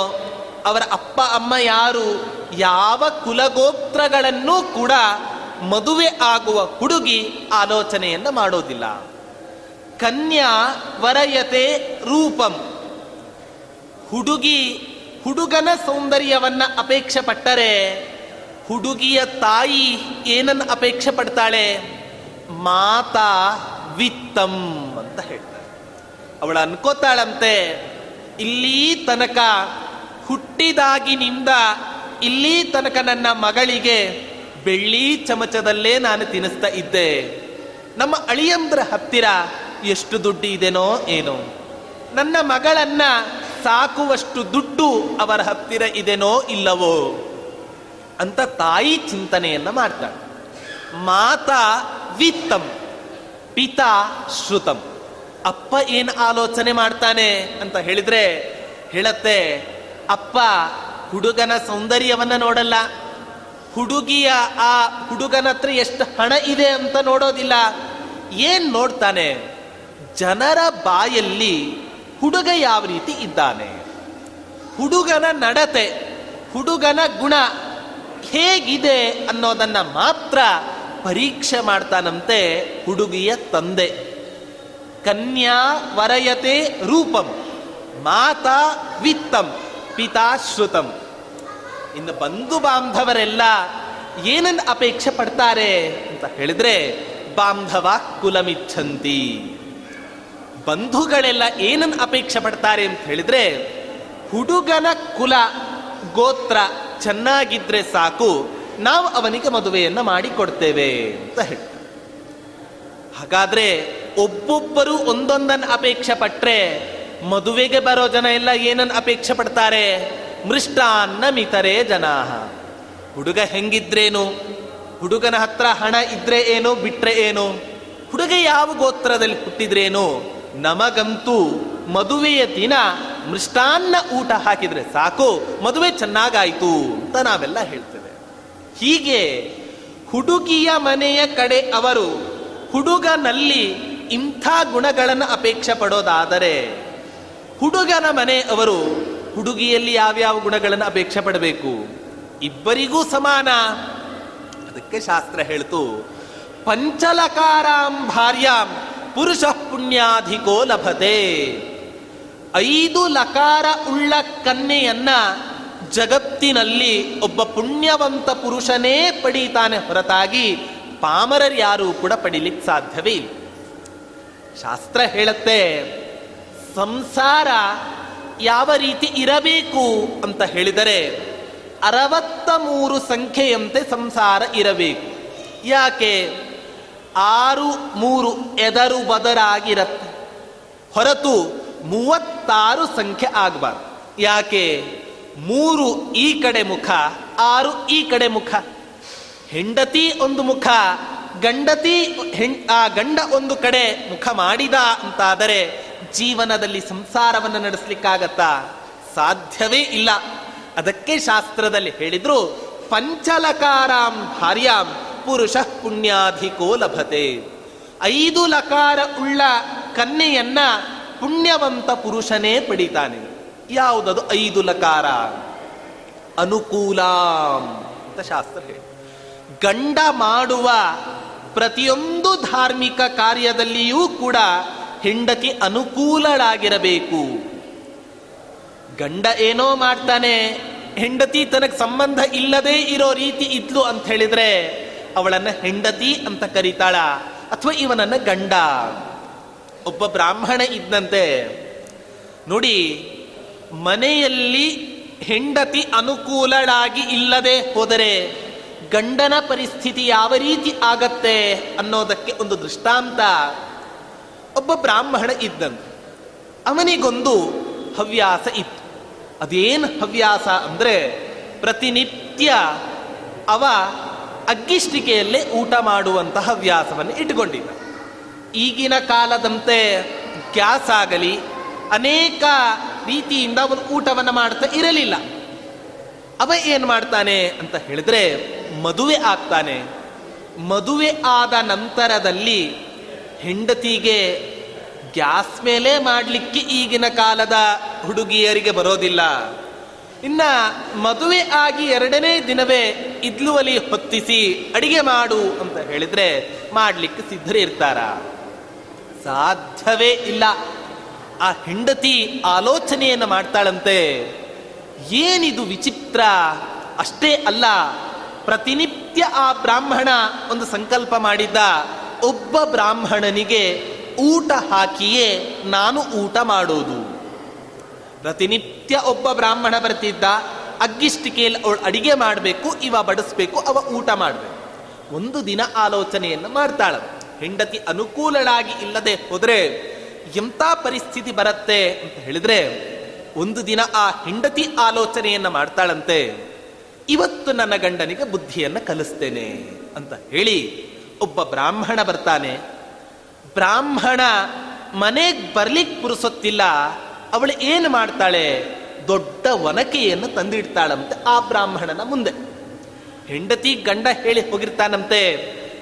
ಅವರ ಅಪ್ಪ ಅಮ್ಮ ಯಾರು, ಯಾವ ಕುಲಗೋತ್ರಗಳನ್ನೂ ಕೂಡ ಮದುವೆ ಆಗುವ ಹುಡುಗಿ ಆಲೋಚನೆಯನ್ನ ಮಾಡೋದಿಲ್ಲ. ಕನ್ಯಾ ವರಯತೆ ರೂಪಂ. ಹುಡುಗಿ ಹುಡುಗನ ಸೌಂದರ್ಯವನ್ನ ಅಪೇಕ್ಷೆ ಪಟ್ಟರೆ, ಹುಡುಗಿಯ ತಾಯಿ ಏನನ್ನ ಅಪೇಕ್ಷೆ ಪಡ್ತಾಳೆ? ಮಾತಾ ವಿತ್ತಂ ಅಂತ ಹೇಳ್ತಾರೆ. ಅವಳು ಅನ್ಕೋತಾಳಂತೆ, ಇಲ್ಲಿ ತನಕ ಹುಟ್ಟಿದಾಗಿನಿಂದ ಇಲ್ಲಿ ತನಕ ನನ್ನ ಮಗಳಿಗೆ ಬೆಳ್ಳಿ ಚಮಚದಲ್ಲೇ ನಾನು ತಿನ್ನಿಸ್ತಾ ಇದ್ದೆ. ನಮ್ಮ ಅಳಿಯಂದ್ರ ಹತ್ತಿರ ಎಷ್ಟು ದುಡ್ಡು ಇದೆನೋ ಏನೋ. ನನ್ನ ಮಗಳನ್ನ ಸಾಕುವಷ್ಟು ದುಡ್ಡು ಅವರ ಹತ್ತಿರ ಇದೆನೋ ಇಲ್ಲವೋ ಅಂತ ತಾಯಿ ಚಿಂತನೆಯನ್ನ ಮಾಡ್ತಾಳೆ. ಮಾತಾ ವಿತ್ತಂ ಪಿತಾ ಶ್ರುತಂ. ಅಪ್ಪ ಏನು ಆಲೋಚನೆ ಮಾಡ್ತಾನೆ ಅಂತ ಹೇಳಿದ್ರೆ ಹೇಳತ್ತೆ, ಅಪ್ಪ ಹುಡುಗನ ಸೌಂದರ್ಯವನ್ನ ನೋಡಲ್ಲ. ಹುಡುಗಿಯ ಆ ಹುಡುಗನ ಹತ್ರ ಎಷ್ಟು ಹಣ ಇದೆ ಅಂತ ನೋಡೋದಿಲ್ಲ. ಏನ್ ನೋಡ್ತಾನೆ? ಜನರ ಬಾಯಲ್ಲಿ ಹುಡುಗ ಯಾವ ರೀತಿ ಇದ್ದಾನೆ? ಹುಡುಗನ ನಡತೆ, ಹುಡುಗನ ಗುಣ ಹೇಗಿದೆ ಅನ್ನೋದನ್ನ ಮಾತ್ರ ಪರೀಕ್ಷೆ ಮಾಡ್ತಾನಂತೆ ಹುಡುಗಿಯ ತಂದೆ. ಕನ್ಯಾ ವರಯತೆ ರೂಪಂ, ಮಾತಾ ವಿತ್ತಂ, ಪಿತಾ ಶ್ರುತಂ. ಇನ್ನು ಬಂಧು ಬಾಂಧವರೆಲ್ಲ ಏನನ್ನು ಅಪೇಕ್ಷೆ ಪಡ್ತಾರೆ ಅಂತ ಹೇಳಿದ್ರೆ, ಬಾಂಧವ ಕುಲಮಿಚ್ಛಂತಿ. ಬಂಧುಗಳೆಲ್ಲ ಏನನ್ನು ಅಪೇಕ್ಷೆ ಪಡ್ತಾರೆ ಅಂತ ಹೇಳಿದ್ರೆ, ಹುಡುಗನ ಕುಲ, ಗೋತ್ರ ಚೆನ್ನಾಗಿದ್ರೆ ಸಾಕು, ನಾವು ಅವನಿಗೆ ಮದುವೆಯನ್ನು ಮಾಡಿಕೊಡ್ತೇವೆ ಅಂತ ಹೇಳ್ತಾರೆ. ಹಾಗಾದ್ರೆ ಒಬ್ಬೊಬ್ಬರು ಒಂದೊಂದನ್ನು ಅಪೇಕ್ಷೆ ಪಟ್ಟರೆ ಮದುವೆಗೆ ಬರೋ ಜನ ಎಲ್ಲ ಏನನ್ನು ಅಪೇಕ್ಷೆ ಪಡ್ತಾರೆ? ಮೃಷ್ಟಾನ್ನ ಮಿತರೆ ಜನ ಹುಡುಗ ಹೆಂಗಿದ್ರೇನು? ಹುಡುಗನ ಹತ್ರ ಹಣ ಇದ್ರೆ ಏನು, ಬಿಟ್ರೆ ಏನು? ಹುಡುಗ ಯಾವ ಗೋತ್ರದಲ್ಲಿ ಹುಟ್ಟಿದ್ರೇನು? ನಮಗಂತೂ ಮದುವೆಯ ದಿನ ಮೃಷ್ಟಾನ್ನ ಊಟ ಹಾಕಿದ್ರೆ ಸಾಕು, ಮದುವೆ ಚೆನ್ನಾಗಾಯ್ತು ಅಂತ ನಾವೆಲ್ಲ ಹೇಳ್ತೇವೆ. ಹೀಗೆ ಹುಡುಗಿಯ ಮನೆಯ ಕಡೆ ಅವರು ಹುಡುಗನಲ್ಲಿ ಇಂಥ ಗುಣಗಳನ್ನು ಅಪೇಕ್ಷೆ ಪಡೋದಾದರೆ ಹುಡುಗನ ಮನೆ ಅವರು ಹುಡುಗಿಯಲ್ಲಿ ಯಾವ್ಯಾವ ಗುಣಗಳನ್ನು ಅಪೇಕ್ಷೆ ಪಡಬೇಕು? ಇಬ್ಬರಿಗೂ ಸಮಾನ. ಅದಕ್ಕೆ ಶಾಸ್ತ್ರ ಹೇಳ್ತು, ಪಂಚಲಕಾರಾಂ ಭಾರ್ಯಾಂ ಪುರುಷ ಪುಣ್ಯಾಧಿಕೋ ಲಭತೆ. ಐದು ಲಕಾರ ಉಳ್ಳ ಕನ್ಯೆಯನ್ನ ಜಗತ್ತಿನಲ್ಲಿ ಒಬ್ಬ ಪುಣ್ಯವಂತ ಪುರುಷನೇ ಪಡೀತಾನೆ ಹೊರತಾಗಿ ಪಾಮರರು ಯಾರೂ ಕೂಡ ಪಡಿಲಿಕ್ಕೆ ಸಾಧ್ಯವೇ ಇಲ್ಲ. ಶಾಸ್ತ್ರ ಹೇಳುತ್ತೆ, ಸಂಸಾರ ಯಾವ ರೀತಿ ಇರಬೇಕು ಅಂತ ಹೇಳಿದರೆ ಅರವತ್ತ ಮೂರು ಸಂಖ್ಯೆಯಂತೆ ಸಂಸಾರ ಇರಬೇಕು. ಯಾಕೆ? ಆರು, ಮೂರು ಎದರು ಬದರಾಗಿರತ್ತೆ. ಹೊರತು ಮೂವತ್ತಾರು ಸಂಖ್ಯೆ ಆಗಬಾರ್ದು. ಯಾಕೆ? ಮೂರು ಈ ಕಡೆ ಮುಖ, ಆರು ಈ ಕಡೆ ಮುಖ. ಹೆಂಡತಿ ಒಂದು ಮುಖ, ಗಂಡತಿ ಆ ಗಂಡ ಒಂದು ಕಡೆ ಮುಖ ಮಾಡಿದ ಅಂತಾದರೆ ಜೀವನದಲ್ಲಿ ಸಂಸಾರವನ್ನು ನಡೆಸಲಿಕ್ಕಾಗತ್ತಾ ಸಾಧ್ಯವೇ ಇಲ್ಲ. ಅದಕ್ಕೆ ಶಾಸ್ತ್ರದಲ್ಲಿ ಹೇಳಿದ್ರು, ಪಂಚಲಕಾರಾಂ ಭಾರ್ಯಾಂ ಪುರುಷ ಪುಣ್ಯಾಧಿಕೋ ಲಭತೆ. ಐದು ಲಕಾರ ಉಳ್ಳ ಕನ್ಯೆಯನ್ನ ಪುಣ್ಯವಂತ ಪುರುಷನೇ ಪಡಿತಾನೆ. ಯಾವುದದು ಐದು ಲಕಾರ? ಅನುಕೂಲಾಂ ಅಂತ ಶಾಸ್ತ್ರ ಹೇಳಿ. ಗಂಡ ಮಾಡುವ ಪ್ರತಿಯೊಂದು ಧಾರ್ಮಿಕ ಕಾರ್ಯದಲ್ಲಿಯೂ ಕೂಡ ಹೆಂಡತಿ ಅನುಕೂಲಳಾಗಿರಬೇಕು. ಗಂಡ ಏನೋ ಮಾಡ್ತಾನೆ, ಹೆಂಡತಿ ತನಗೆ ಸಂಬಂಧ ಇಲ್ಲದೆ ಇರೋ ರೀತಿ ಇದ್ಲು ಅಂತ ಹೇಳಿದ್ರೆ, ಅವಳನ್ನ ಹೆಂಡತಿ ಅಂತ ಕರೀತಾಳ, ಅಥವಾ ಇವನನ್ನ ಗಂಡ. ಒಬ್ಬ ಬ್ರಾಹ್ಮಣ ಇದ್ದಂತೆ ನೋಡಿ, ಮನೆಯಲ್ಲಿ ಹೆಂಡತಿ ಅನುಕೂಲಳಾಗಿ ಇಲ್ಲದೆ ಹೋದರೆ ಗಂಡನ ಪರಿಸ್ಥಿತಿ ಯಾವ ರೀತಿ ಆಗತ್ತೆ ಅನ್ನೋದಕ್ಕೆ ಒಂದು ದೃಷ್ಟಾಂತ. ಒಬ್ಬ ಬ್ರಾಹ್ಮಣ ಇದ್ದಂತೆ. ಅವನಿಗೊಂದು ಹವ್ಯಾಸ ಇತ್ತು. ಅದೇನು ಹವ್ಯಾಸ ಅಂದರೆ ಪ್ರತಿನಿತ್ಯ ಅವ ಅಗ್ಗಿಷ್ಟಿಕೆಯಲ್ಲೇ ಊಟ ಮಾಡುವಂತಹ ಹವ್ಯಾಸವನ್ನು ಇಟ್ಟುಕೊಂಡಿದ್ದ. ಈಗಿನ ಕಾಲದಂತೆ ಗ್ಯಾಸ್ ಆಗಲಿ ಅನೇಕ ರೀತಿಯಿಂದ ಅವನು ಊಟವನ್ನು ಮಾಡ್ತಾ ಇರಲಿಲ್ಲ. ಅವ ಏನು ಮಾಡ್ತಾನೆ ಅಂತ ಹೇಳಿದ್ರೆ ಮದುವೆ ಆಗ್ತಾನೆ. ಮದುವೆ ಆದ ನಂತರದಲ್ಲಿ ಹೆಂಡತಿಗೆ ಗ್ಯಾಸ್ ಮೇಲೆ ಮಾಡಲಿಕ್ಕೆ ಈಗಿನ ಕಾಲದ ಹುಡುಗಿಯರಿಗೆ ಬರೋದಿಲ್ಲ. ಇನ್ನ ಮದುವೆ ಆಗಿ ಎರಡನೇ ದಿನವೇ ಇದ್ಲುವಲಿ ಹೊತ್ತಿಸಿ ಅಡಿಗೆ ಮಾಡು ಅಂತ ಹೇಳಿದ್ರೆ ಸಿದ್ಧರೇ ಇರ್ತಾರ? ಸಾಧ್ಯವೇ ಇಲ್ಲ. ಆ ಹೆಂಡತಿ ಆಲೋಚನೆಯನ್ನು ಮಾಡ್ತಾಳಂತೆ. ಏನಿದು ವಿಚಿತ್ರ? ಅಷ್ಟೇ ಅಲ್ಲ, ಪ್ರತಿನಿತ್ಯ ಆ ಬ್ರಾಹ್ಮಣ ಒಂದು ಸಂಕಲ್ಪ ಮಾಡಿದ್ದ. ಒಬ್ಬ ಬ್ರಾಹ್ಮಣನಿಗೆ ಊಟ ಹಾಕಿಯೇ ನಾನು ಊಟ ಮಾಡೋದು. ಪ್ರತಿನಿತ್ಯ ಒಬ್ಬ ಬ್ರಾಹ್ಮಣ ಬರ್ತಿದ್ದ ಅಗ್ಗಿಷ್ಟಿಕೆಯಲ್ಲಿ ಅವಳು ಅಡಿಗೆ ಮಾಡಬೇಕು, ಇವ ಬಡಿಸ್ಬೇಕು, ಅವ ಊಟ ಮಾಡಬೇಕು. ಒಂದು ದಿನ ಆಲೋಚನೆಯನ್ನು ಮಾಡ್ತಾಳ. ಹೆಂಡತಿ ಅನುಕೂಲಳಾಗಿ ಇಲ್ಲದೆ ಹೋದರೆ ಎಂಥ ಪರಿಸ್ಥಿತಿ ಬರುತ್ತೆ ಅಂತ ಹೇಳಿದ್ರೆ, ಒಂದು ದಿನ ಆ ಹೆಂಡತಿ ಆಲೋಚನೆಯನ್ನು ಮಾಡ್ತಾಳಂತೆ, ಇವತ್ತು ನನ್ನ ಗಂಡನಿಗೆ ಬುದ್ಧಿಯನ್ನು ಕಲಿಸ್ತೇನೆ ಅಂತ ಹೇಳಿ ಒಬ್ಬ ಬ್ರಾಹ್ಮಣ ಬರ್ತಾನೆ. ಬ್ರಾಹ್ಮಣ ಮನೆಗೆ ಬರ್ಲಿಕ್ಕೆ ಪುರುಸೊತ್ತಿಲ್ಲ. ಅವಳು ಏನು ಮಾಡ್ತಾಳೆ? ದೊಡ್ಡ ಒನಕೆಯನ್ನು ತಂದಿಡ್ತಾಳಂತೆ ಆ ಬ್ರಾಹ್ಮಣನ ಮುಂದೆ. ಹೆಂಡತಿ ಗಂಡ ಹೇಳಿ ಹೋಗಿರ್ತಾನಂತೆ.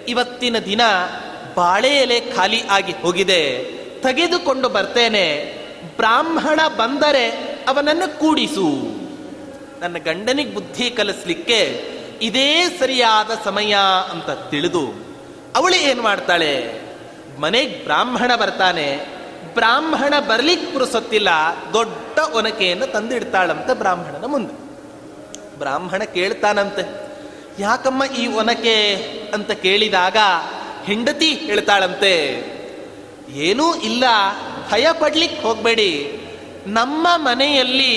ಇವತ್ತಿನ ದಿನ ಬಾಳೆ ಎಲೆ ಖಾಲಿ ಆಗಿ ಹೋಗಿದೆ. ತೆಗೆದುಕೊಂಡು ಬರ್ತೇನೆ. ಬ್ರಾಹ್ಮಣ ಬಂದರೆ ಅವನನ್ನು ಕೂಡಿಸು. ನನ್ನ ಗಂಡನಿಗೆ ಬುದ್ಧಿ ಕಲಿಸ್ಲಿಕ್ಕೆ ಇದೇ ಸರಿಯಾದ ಸಮಯ ಅಂತ ತಿಳಿದು ಅವಳು ಏನು ಮಾಡ್ತಾಳೆ? ಮನೆಗೆ ಬ್ರಾಹ್ಮಣ ಬರ್ತಾನೆ. ಬ್ರಾಹ್ಮಣ ಬರ್ಲಿಕ್ಕೆ ಪುರುಸೊತ್ತಿಲ್ಲ ದೊಡ್ಡ ಒನಕೆಯನ್ನು ತಂದಿಡ್ತಾಳಂತೆ ಬ್ರಾಹ್ಮಣನ ಮುಂದೆ. ಬ್ರಾಹ್ಮಣ ಕೇಳ್ತಾನಂತೆ. ಯಾಕಮ್ಮ ಈ ಒನಕೆ ಅಂತ ಕೇಳಿದಾಗ ಹೆಂಡತಿ ಹೇಳ್ತಾಳಂತೆ, ಏನೂ ಇಲ್ಲ, ಭಯ ಪಡ್ಲಿಕ್ಕೆ ಹೋಗಬೇಡಿ. ನಮ್ಮ ಮನೆಯಲ್ಲಿ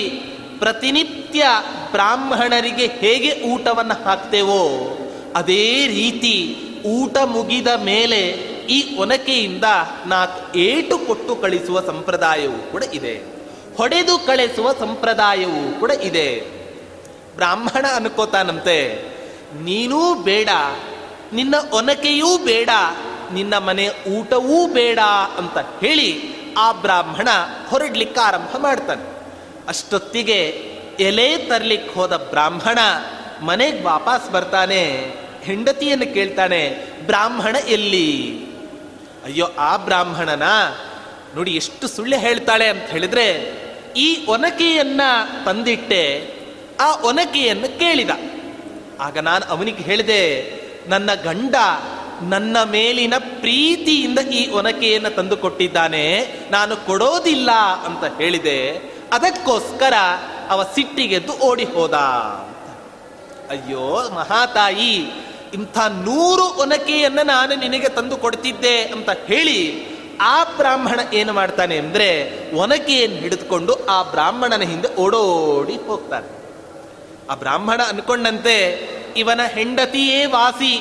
ಪ್ರತಿನಿತ್ಯ ಬ್ರಾಹ್ಮಣರಿಗೆ ಹೇಗೆ ಊಟವನ್ನು ಹಾಕ್ತೇವೋ, ಅದೇ ರೀತಿ ಊಟ ಮುಗಿದ ಮೇಲೆ ಈ ಒನಕೆಯಿಂದ ನಾ ಏಟು ಕೊಟ್ಟು ಕಳಿಸುವ ಸಂಪ್ರದಾಯವೂ ಕೂಡ ಇದೆ. ಹೊಡೆದು ಕಳಿಸುವ ಸಂಪ್ರದಾಯವೂ ಕೂಡ ಇದೆ. ಬ್ರಾಹ್ಮಣ ಅನ್ಕೋತಾನಂತೆ, ನೀನೂ ಬೇಡ, ನಿನ್ನ ಒನಕೆಯೂ ಬೇಡ, ನಿನ್ನ ಮನೆ ಊಟವೂ ಬೇಡ ಅಂತ ಹೇಳಿ ಆ ಬ್ರಾಹ್ಮಣ ಹೊರಡ್ಲಿಕ್ಕೆ ಆರಂಭ ಮಾಡ್ತಾನೆ. ಅಷ್ಟೊತ್ತಿಗೆ ಎಲೆ ತರ್ಲಿಕ್ಕೆ ಹೋದ ಬ್ರಾಹ್ಮಣ ಮನೆಗೆ ವಾಪಸ್ ಬರ್ತಾನೆ. ಹೆಂಡತಿಯನ್ನು ಕೇಳ್ತಾನೆ, ಬ್ರಾಹ್ಮಣ ಎಲ್ಲಿ? ಅಯ್ಯೋ, ಆ ಬ್ರಾಹ್ಮಣನ ನೋಡಿ ಎಷ್ಟು ಸುಳ್ಳು ಹೇಳ್ತಾಳೆ ಅಂತ ಹೇಳಿದ್ರೆ, ಈ ಒನಕೆಯನ್ನ ತಂದಿಟ್ಟೆ, ಆ ಒನಕೆಯನ್ನು ಕೇಳಿದ. ಆಗ ನಾನು ಅವನಿಗೆ ಹೇಳಿದೆ, ನನ್ನ ಗಂಡ ನನ್ನ ಮೇಲಿನ ಪ್ರೀತಿಯಿಂದ ಈ ಒನಕೆಯನ್ನು ತಂದು ಕೊಟ್ಟಿದ್ದಾನೆ ನಾನು ಕೊಡೋದಿಲ್ಲ ಅಂತ ಹೇಳಿದೆ, ಅದಕ್ಕೋಸ್ಕರ ಅವ ಸಿಟ್ಟಿಗೆದ್ದು ಓಡಿ ಹೋದ. ಅಯ್ಯೋ, ಮಹಾತಾಯಿ ಇಂಥ ನೂರು ಒನಕೆಯನ್ನ ನಾನು ನಿನಗೆ ತಂದು ಕೊಡ್ತಿದ್ದೆ ಅಂತ ಹೇಳಿ ಆ ಬ್ರಾಹ್ಮಣ ಏನು ಮಾಡ್ತಾನೆ ಅಂದ್ರೆ ಒನಕೆಯನ್ನು ಹಿಡಿದುಕೊಂಡು ಆ ಬ್ರಾಹ್ಮಣನ ಹಿಂದೆ ಓಡೋಡಿ ಹೋಗ್ತಾನೆ. ಆ ಬ್ರಾಹ್ಮಣ ಅನ್ಕೊಂಡಂತೆ, ಇವನ ಹೆಂಡತಿಯೇ ವಾಸಿ,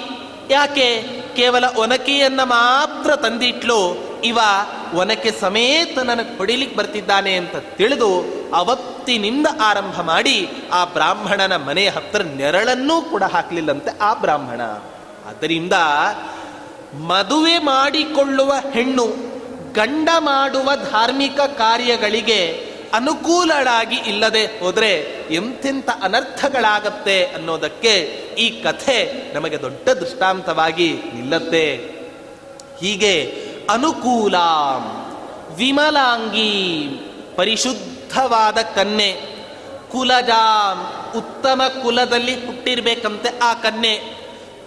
ಯಾಕೆ? ಕೇವಲ ಒನಕೆಯನ್ನ ಮಾತ್ರ ತಂದಿಟ್ಲು, ಇವ ಒನಕೆ ಸಮೇತ ನನಗೆ ಹೊಡಿಲಿಕ್ಕೆ ಬರ್ತಿದ್ದಾನೆ ಅಂತ ತಿಳಿದು ಅವತ್ತಿನಿಂದ ಆರಂಭ ಮಾಡಿ ಆ ಬ್ರಾಹ್ಮಣನ ಮನೆಯ ಹತ್ರ ನೆರಳನ್ನೂ ಕೂಡ ಹಾಕಲಿಲ್ಲಂತೆ ಆ ಬ್ರಾಹ್ಮಣ. ಆದ್ದರಿಂದ ಮದುವೆ ಮಾಡಿಕೊಳ್ಳುವ ಹೆಣ್ಣು, ಗಂಡ ಮಾಡುವ ಧಾರ್ಮಿಕ ಕಾರ್ಯಗಳಿಗೆ ಅನುಕೂಲಳಾಗಿ ಇಲ್ಲದೆ ಹೋದರೆ ಎಂತೆಂಥ ಅನರ್ಥಗಳಾಗತ್ತೆ ಅನ್ನೋದಕ್ಕೆ ಈ ಕಥೆ ನಮಗೆ ದೊಡ್ಡ ದೃಷ್ಟಾಂತವಾಗಿ ನಿಲ್ಲತ್ತೆ. ಹೀಗೆ ಅನುಕೂಲ. ವಿಮಲಾಂಗಿ. ಪರಿಶುದ್ಧವಾದ ಕನ್ನೆ ಕುಲಜಾಂ. ಉತ್ತಮ ಕುಲದಲ್ಲಿ ಹುಟ್ಟಿರ್ಬೇಕಂತೆ ಆ ಕನ್ನೆ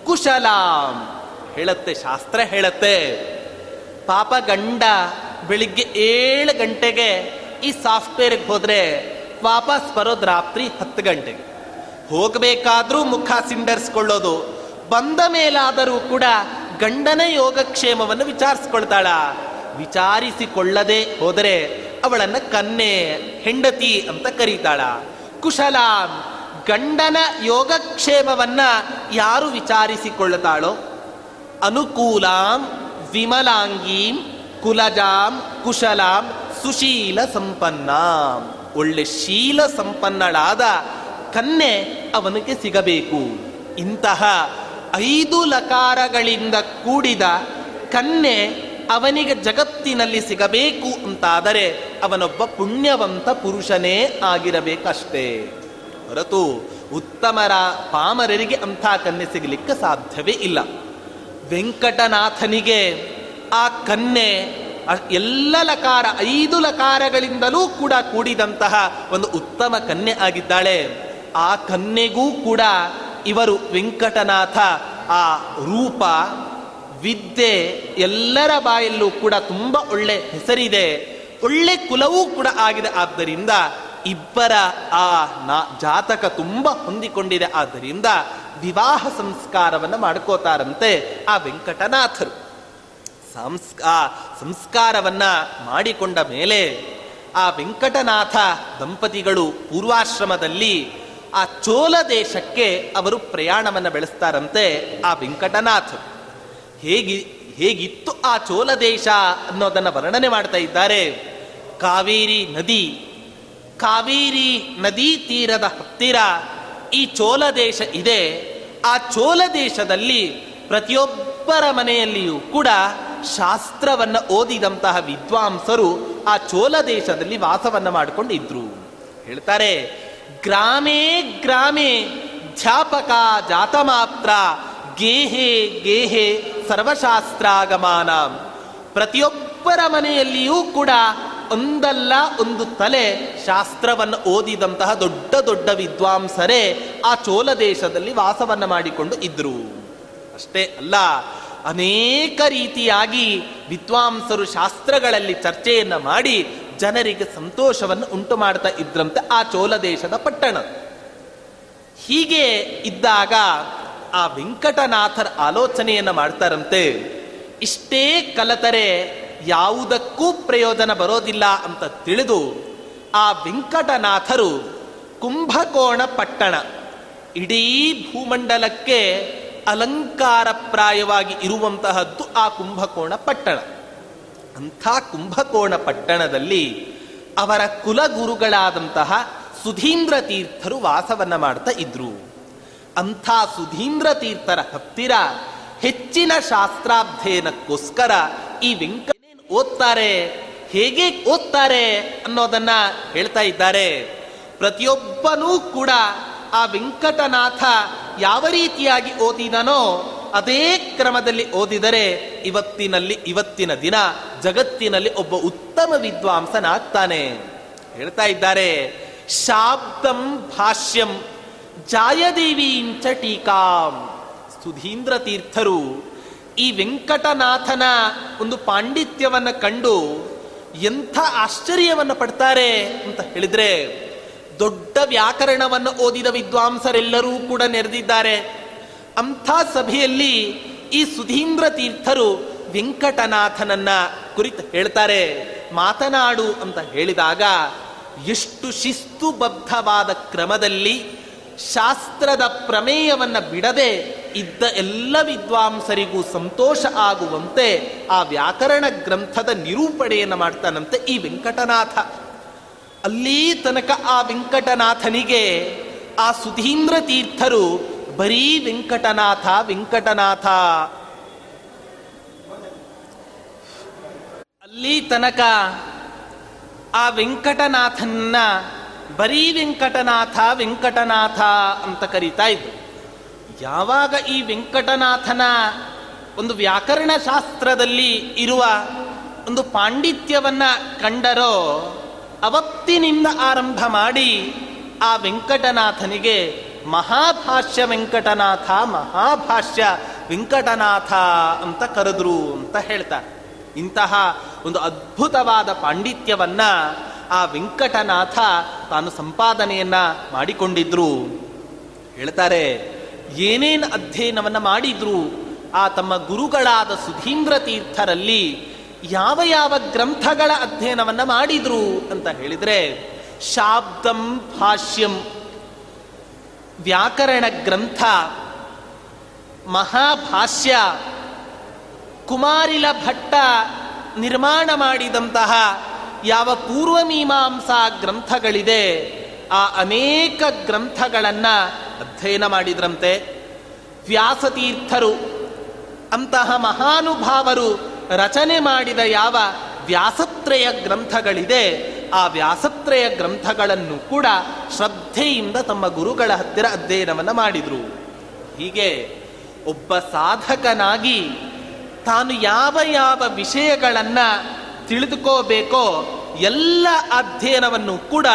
ಕುಶಲಾಂ. ಹೇಳತ್ತೆ, ಶಾಸ್ತ್ರ ಹೇಳತ್ತೆ. ಪಾಪ ಗಂಡ ಬೆಳಿಗ್ಗೆ ಏಳು ಗಂಟೆಗೆ ಈ ಸಾಫ್ಟ್ವೇರ್ಗೆ ಹೋದ್ರೆ ವಾಪಸ್ ಬರೋದು ರಾತ್ರಿ ಹತ್ತು ಗಂಟೆಗೆ. ಹೋಗಬೇಕಾದ್ರೂ ಮುಖ ಸಿಂಡರ್ಸ್ಕೊಳ್ಳೋದು. ಬಂದ ಮೇಲಾದರೂ ಕೂಡ ಗಂಡನ ಯೋಗಕ್ಷೇಮವನ್ನು ವಿಚಾರಿಸ್ಕೊಳ್ತಾಳ. ವಿಚಾರಿಸಿಕೊಳ್ಳದೆ ಹೋದರೆ ಅವಳನ್ನು ಕನ್ನೆ ಹೆಂಡತಿ ಅಂತ ಕರೀತಾಳ. ಕುಶಲ, ಗಂಡನ ಯೋಗಕ್ಷೇಮವನ್ನ ಯಾರು ವಿಚಾರಿಸಿಕೊಳ್ಳುತ್ತಾಳೋ? ಅನುಕೂಲಾಂ, ವಿಮಲಾಂಗೀಂ, ಕುಲಜಾಂ, ಕುಶಲಾಂ, ಸುಶೀಲ ಸಂಪನ್ನ. ಒಳ್ಳೆ ಶೀಲ ಸಂಪನ್ನಳಾದ ಕನ್ನೆ ಅವನಿಗೆ ಸಿಗಬೇಕು. ಇಂತಹ ಐದು ಲಕಾರಗಳಿಂದ ಕೂಡಿದ ಕನ್ಯೆ ಅವನಿಗೆ ಜಗತ್ತಿನಲ್ಲಿ ಸಿಗಬೇಕು ಅಂತಾದರೆ ಅವನೊಬ್ಬ ಪುಣ್ಯವಂತ ಪುರುಷನೇ ಆಗಿರಬೇಕಷ್ಟೇ. ಹೊರತು ಉತ್ತಮರ ಪಾಮರರಿಗೆ ಅಂಥ ಕನ್ಯೆ ಸಿಗಲಿಕ್ಕೆ ಸಾಧ್ಯವೇ ಇಲ್ಲ. ವೆಂಕಟನಾಥನಿಗೆ ಆ ಕನ್ಯೆ ಎಲ್ಲ ಲಕಾರ, ಐದು ಲಕಾರಗಳಿಂದಲೂ ಕೂಡ ಕೂಡಿದಂತಹ ಒಂದು ಉತ್ತಮ ಕನ್ಯೆ ಆಗಿದ್ದಾಳೆ. ಆ ಕನ್ಯೆಗೂ ಕೂಡ ಇವರು ವೆಂಕಟನಾಥ. ಆ ರೂಪ, ವಿದ್ಯೆ ಎಲ್ಲರ ಬಾಯಲ್ಲೂ ಕೂಡ ತುಂಬ ಒಳ್ಳೆ ಹೆಸರಿದೆ. ಒಳ್ಳೆ ಕುಲವೂ ಕೂಡ ಆಗಿದೆ. ಆದ್ದರಿಂದ ಇಬ್ಬರ ಆ ನಾ ಜಾತಕ ತುಂಬ ಹೊಂದಿಕೊಂಡಿದೆ. ಆದ್ದರಿಂದ ವಿವಾಹ ಸಂಸ್ಕಾರವನ್ನು ಮಾಡ್ಕೋತಾರಂತೆ ಆ ವೆಂಕಟನಾಥರು. ಸಂಸ್ಕಾ ಸಂಸ್ಕಾರವನ್ನ ಮಾಡಿಕೊಂಡ ಮೇಲೆ ಆ ವೆಂಕಟನಾಥ ದಂಪತಿಗಳು ಪೂರ್ವಾಶ್ರಮದಲ್ಲಿ ಆ ಚೋಲ ದೇಶಕ್ಕೆ ಅವರು ಪ್ರಯಾಣವನ್ನು ಬೆಳೆಸ್ತಾರಂತೆ ಆ ವೆಂಕಟನಾಥ್. ಹೇಗಿ, ಹೇಗಿತ್ತು ಆ ಚೋಲ ದೇಶ ಅನ್ನೋದನ್ನು ವರ್ಣನೆ ಮಾಡ್ತಾ ಇದ್ದಾರೆ. ಕಾವೇರಿ ನದಿ ಕಾವೇರಿ ನದಿ ತೀರದ ಹತ್ತಿರ ಈ ಚೋಲ ದೇಶ ಇದೆ. ಆ ಚೋಲ ದೇಶದಲ್ಲಿ ಪ್ರತಿಯೊಬ್ಬರ ಮನೆಯಲ್ಲಿಯೂ ಕೂಡ ಶಾಸ್ತ್ರವನ್ನು ಓದಿದಂತಹ ವಿದ್ವಾಂಸರು ಆ ಚೋಲ ದೇಶದಲ್ಲಿ ವಾಸವನ್ನು ಮಾಡಿಕೊಂಡಿದ್ರು. ಹೇಳ್ತಾರೆ ಗ್ರಾಮೇ ಗ್ರಾಮೇ ಧ್ಯಾಪಕ ಜಾತ ಮಾತ್ರ ಗೇಹೆ ಗೇಹೆ ಸರ್ವಶಾಸ್ತ್ರಾಗಮಾನ. ಪ್ರತಿಯೊಬ್ಬರ ಮನೆಯಲ್ಲಿಯೂ ಕೂಡ ಒಂದಲ್ಲ ಒಂದು ತಲೆ ಶಾಸ್ತ್ರವನ್ನು ಓದಿದಂತಹ ದೊಡ್ಡ ದೊಡ್ಡ ವಿದ್ವಾಂಸರೇ ಆ ಚೋಲ ದೇಶದಲ್ಲಿ ವಾಸವನ್ನು ಮಾಡಿಕೊಂಡು ಇದ್ರು. ಅಷ್ಟೇ ಅಲ್ಲ, ಅನೇಕ ರೀತಿಯಾಗಿ ವಿದ್ವಾಂಸರು ಶಾಸ್ತ್ರಗಳಲ್ಲಿ ಚರ್ಚೆಯನ್ನು ಮಾಡಿ ಜನರಿಗೆ ಸಂತೋಷವನ್ನು ಉಂಟು ಮಾಡ್ತಾ ಇದ್ರಂತೆ ಆ ಚೋಲ ದೇಶದ ಪಟ್ಟಣ. ಹೀಗೆ ಇದ್ದಾಗ ಆ ವೆಂಕಟನಾಥರ ಆಲೋಚನೆಯನ್ನು ಮಾಡ್ತಾರಂತೆ. ಇಷ್ಟೇ ಕಲತರೆ ಯಾವುದಕ್ಕೂ ಪ್ರಯೋಜನ ಬರೋದಿಲ್ಲ ಅಂತ ತಿಳಿದು ಆ ವೆಂಕಟನಾಥರು ಕುಂಭಕೋಣ ಪಟ್ಟಣ, ಇಡೀ ಭೂಮಂಡಲಕ್ಕೆ ಅಲಂಕಾರಪ್ರಾಯವಾಗಿ ಇರುವಂತಹದ್ದು ಆ ಕುಂಭಕೋಣ ಪಟ್ಟಣ. ಅಂಥ ಕುಂಭಕೋಣ ಪಟ್ಟಣದಲ್ಲಿ ಅವರ ಕುಲಗುರುಗಳಾದಂತಹ ಸುಧೀಂದ್ರ ತೀರ್ಥರು ವಾಸವನ್ನ ಮಾಡ್ತಾ ಇದ್ರು. ಅಂಥ ಸುಧೀಂದ್ರ ತೀರ್ಥರ ಹತ್ತಿರ ಹೆಚ್ಚಿನ ಶಾಸ್ತ್ರಾಧ್ಯಯನಕ್ಕೋಸ್ಕರ ಈ ವೆಂಕಟ ಓದ್ತಾರೆ. ಹೇಗೆ ಓದ್ತಾರೆ ಅನ್ನೋದನ್ನ ಹೇಳ್ತಾ ಇದ್ದಾರೆ. ಪ್ರತಿಯೊಬ್ಬನೂ ಕೂಡ ಆ ವೆಂಕಟನಾಥ ಯಾವ ರೀತಿಯಾಗಿ ಓದಿದನೋ ಅದೇ ಕ್ರಮದಲ್ಲಿ ಓದಿದರೆ ಇವತ್ತಿನಲ್ಲಿ ಇವತ್ತಿನ ದಿನ ಜಗತ್ತಿನಲ್ಲಿ ಒಬ್ಬ ಉತ್ತಮ ವಿದ್ವಾಂಸನಾಗ್ತಾನೆ. ಹೇಳ್ತಾ ಇದ್ದಾರೆ, ಶಾಬ್ದಂ ಭಾಷ್ಯಂ ಜಾಯದೇವೀಂಚ ಟೀಕಾಂ. ಸುಧೀಂದ್ರ ತೀರ್ಥರು ಈ ವೆಂಕಟನಾಥನ ಒಂದು ಪಾಂಡಿತ್ಯವನ್ನು ಕಂಡು ಎಂಥ ಆಶ್ಚರ್ಯವನ್ನು ಪಡ್ತಾರೆ ಅಂತ ಹೇಳಿದ್ರೆ, ದೊಡ್ಡ ವ್ಯಾಕರಣವನ್ನು ಓದಿದ ವಿದ್ವಾಂಸರೆಲ್ಲರೂ ಕೂಡ ನೆರೆದಿದ್ದಾರೆ. ಅಂಥ ಸಭೆಯಲ್ಲಿ ಈ ಸುಧೀಂದ್ರ ತೀರ್ಥರು ವೆಂಕಟನಾಥನನ್ನ ಕುರಿತು ಹೇಳ್ತಾರೆ. ಮಾತನಾಡು ಅಂತ ಹೇಳಿದಾಗ ಎಷ್ಟು ಶಿಸ್ತುಬದ್ಧವಾದ ಕ್ರಮದಲ್ಲಿ ಶಾಸ್ತ್ರದ ಪ್ರಮೇಯವನ್ನ ಬಿಡದೆ ಇದ್ದ ಎಲ್ಲ ವಿದ್ವಾಂಸರಿಗೂ ಸಂತೋಷ ಆಗುವಂತೆ ಆ ವ್ಯಾಕರಣ ಗ್ರಂಥದ ನಿರೂಪಣೆಯನ್ನು ಮಾಡ್ತಾನಂತೆ ಈ ವೆಂಕಟನಾಥ. ಅಲ್ಲಿ ತನಕ ಆ ವೆಂಕಟನಾಥನಿಗೆ ಆ ಸುಧೀಂದ್ರ ತೀರ್ಥರು ಬರೀ ವೆಂಕಟನಾಥ ವೆಂಕಟನಾಥ. ಅಲ್ಲಿ ತನಕ ಆ ವೆಂಕಟನಾಥನ್ನ ಬರೀ ವೆಂಕಟನಾಥ ವೆಂಕಟನಾಥ ಅಂತ ಕರೀತಾ ಇದ್ರು. ಯಾವಾಗ ಈ ವೆಂಕಟನಾಥನ ಒಂದು ವ್ಯಾಕರಣ ಶಾಸ್ತ್ರದಲ್ಲಿ ಇರುವ ಒಂದು ಪಾಂಡಿತ್ಯವನ್ನ ಕಂಡರೋ ಅವತ್ತಿನಿಂದ ಆರಂಭ ಮಾಡಿ ಆ ವೆಂಕಟನಾಥನಿಗೆ ಮಹಾಭಾಷ್ಯ ವೆಂಕಟನಾಥ ಮಹಾಭಾಷ್ಯ ವೆಂಕಟನಾಥ ಅಂತ ಕರೆದ್ರು ಅಂತ ಹೇಳ್ತಾರೆ. ಇಂತಹ ಒಂದು ಅದ್ಭುತವಾದ ಪಾಂಡಿತ್ಯವನ್ನ ಆ ವೆಂಕಟನಾಥ ತಾನು ಸಂಪಾದನೆಯನ್ನ ಮಾಡಿಕೊಂಡಿದ್ರು. ಹೇಳ್ತಾರೆ, ಏನೇನು ಅಧ್ಯಯನವನ್ನ ಮಾಡಿದ್ರು? ಆ ತಮ್ಮ ಗುರುಗಳಾದ ಸುಧೀಂದ್ರ ತೀರ್ಥರಲ್ಲಿ ಯಾವ ಯಾವ ಗ್ರಂಥಗಳ ಅಧ್ಯಯನವನ್ನ ಮಾಡಿದ್ರು ಅಂತ ಹೇಳಿದ್ರೆ, ಶಾಬ್ದಂ ಭಾಷ್ಯಂ ವ್ಯಾಕರಣ ಗ್ರಂಥ, ಮಹಾಭಾಷ್ಯ, ಕುಮಾರಿಲ ಭಟ್ಟ ನಿರ್ಮಾಣ ಮಾಡಿದಂತಹ ಯಾವ ಪೂರ್ವಮೀಮಾಂಸಾ ಗ್ರಂಥಗಳಿದೆ, ಆ ಅನೇಕ ಗ್ರಂಥಗಳನ್ನು ಅಧ್ಯಯನ ಮಾಡಿದ್ರಂತೆ. ವ್ಯಾಸತೀರ್ಥರು ಅಂತಹ ಮಹಾನುಭಾವರು ರಚನೆ ಮಾಡಿದ ಯಾವ ವ್ಯಾಸತ್ರಯ ಗ್ರಂಥಗಳಿದೆ. ಆ ವ್ಯಾಸತ್ರಯ ಗ್ರಂಥಗಳನ್ನು ಕೂಡ ಶ್ರದ್ಧೆಯಿಂದ ತಮ್ಮ ಗುರುಗಳ ಹತ್ತಿರ ಅಧ್ಯಯನವನ್ನು ಮಾಡಿದರು. ಹೀಗೆ ಒಬ್ಬ ಸಾಧಕನಾಗಿ ತಾನು ಯಾವ ಯಾವ ವಿಷಯಗಳನ್ನು ತಿಳಿದುಕೋಬೇಕೋ ಎಲ್ಲ ಅಧ್ಯಯನವನ್ನು ಕೂಡ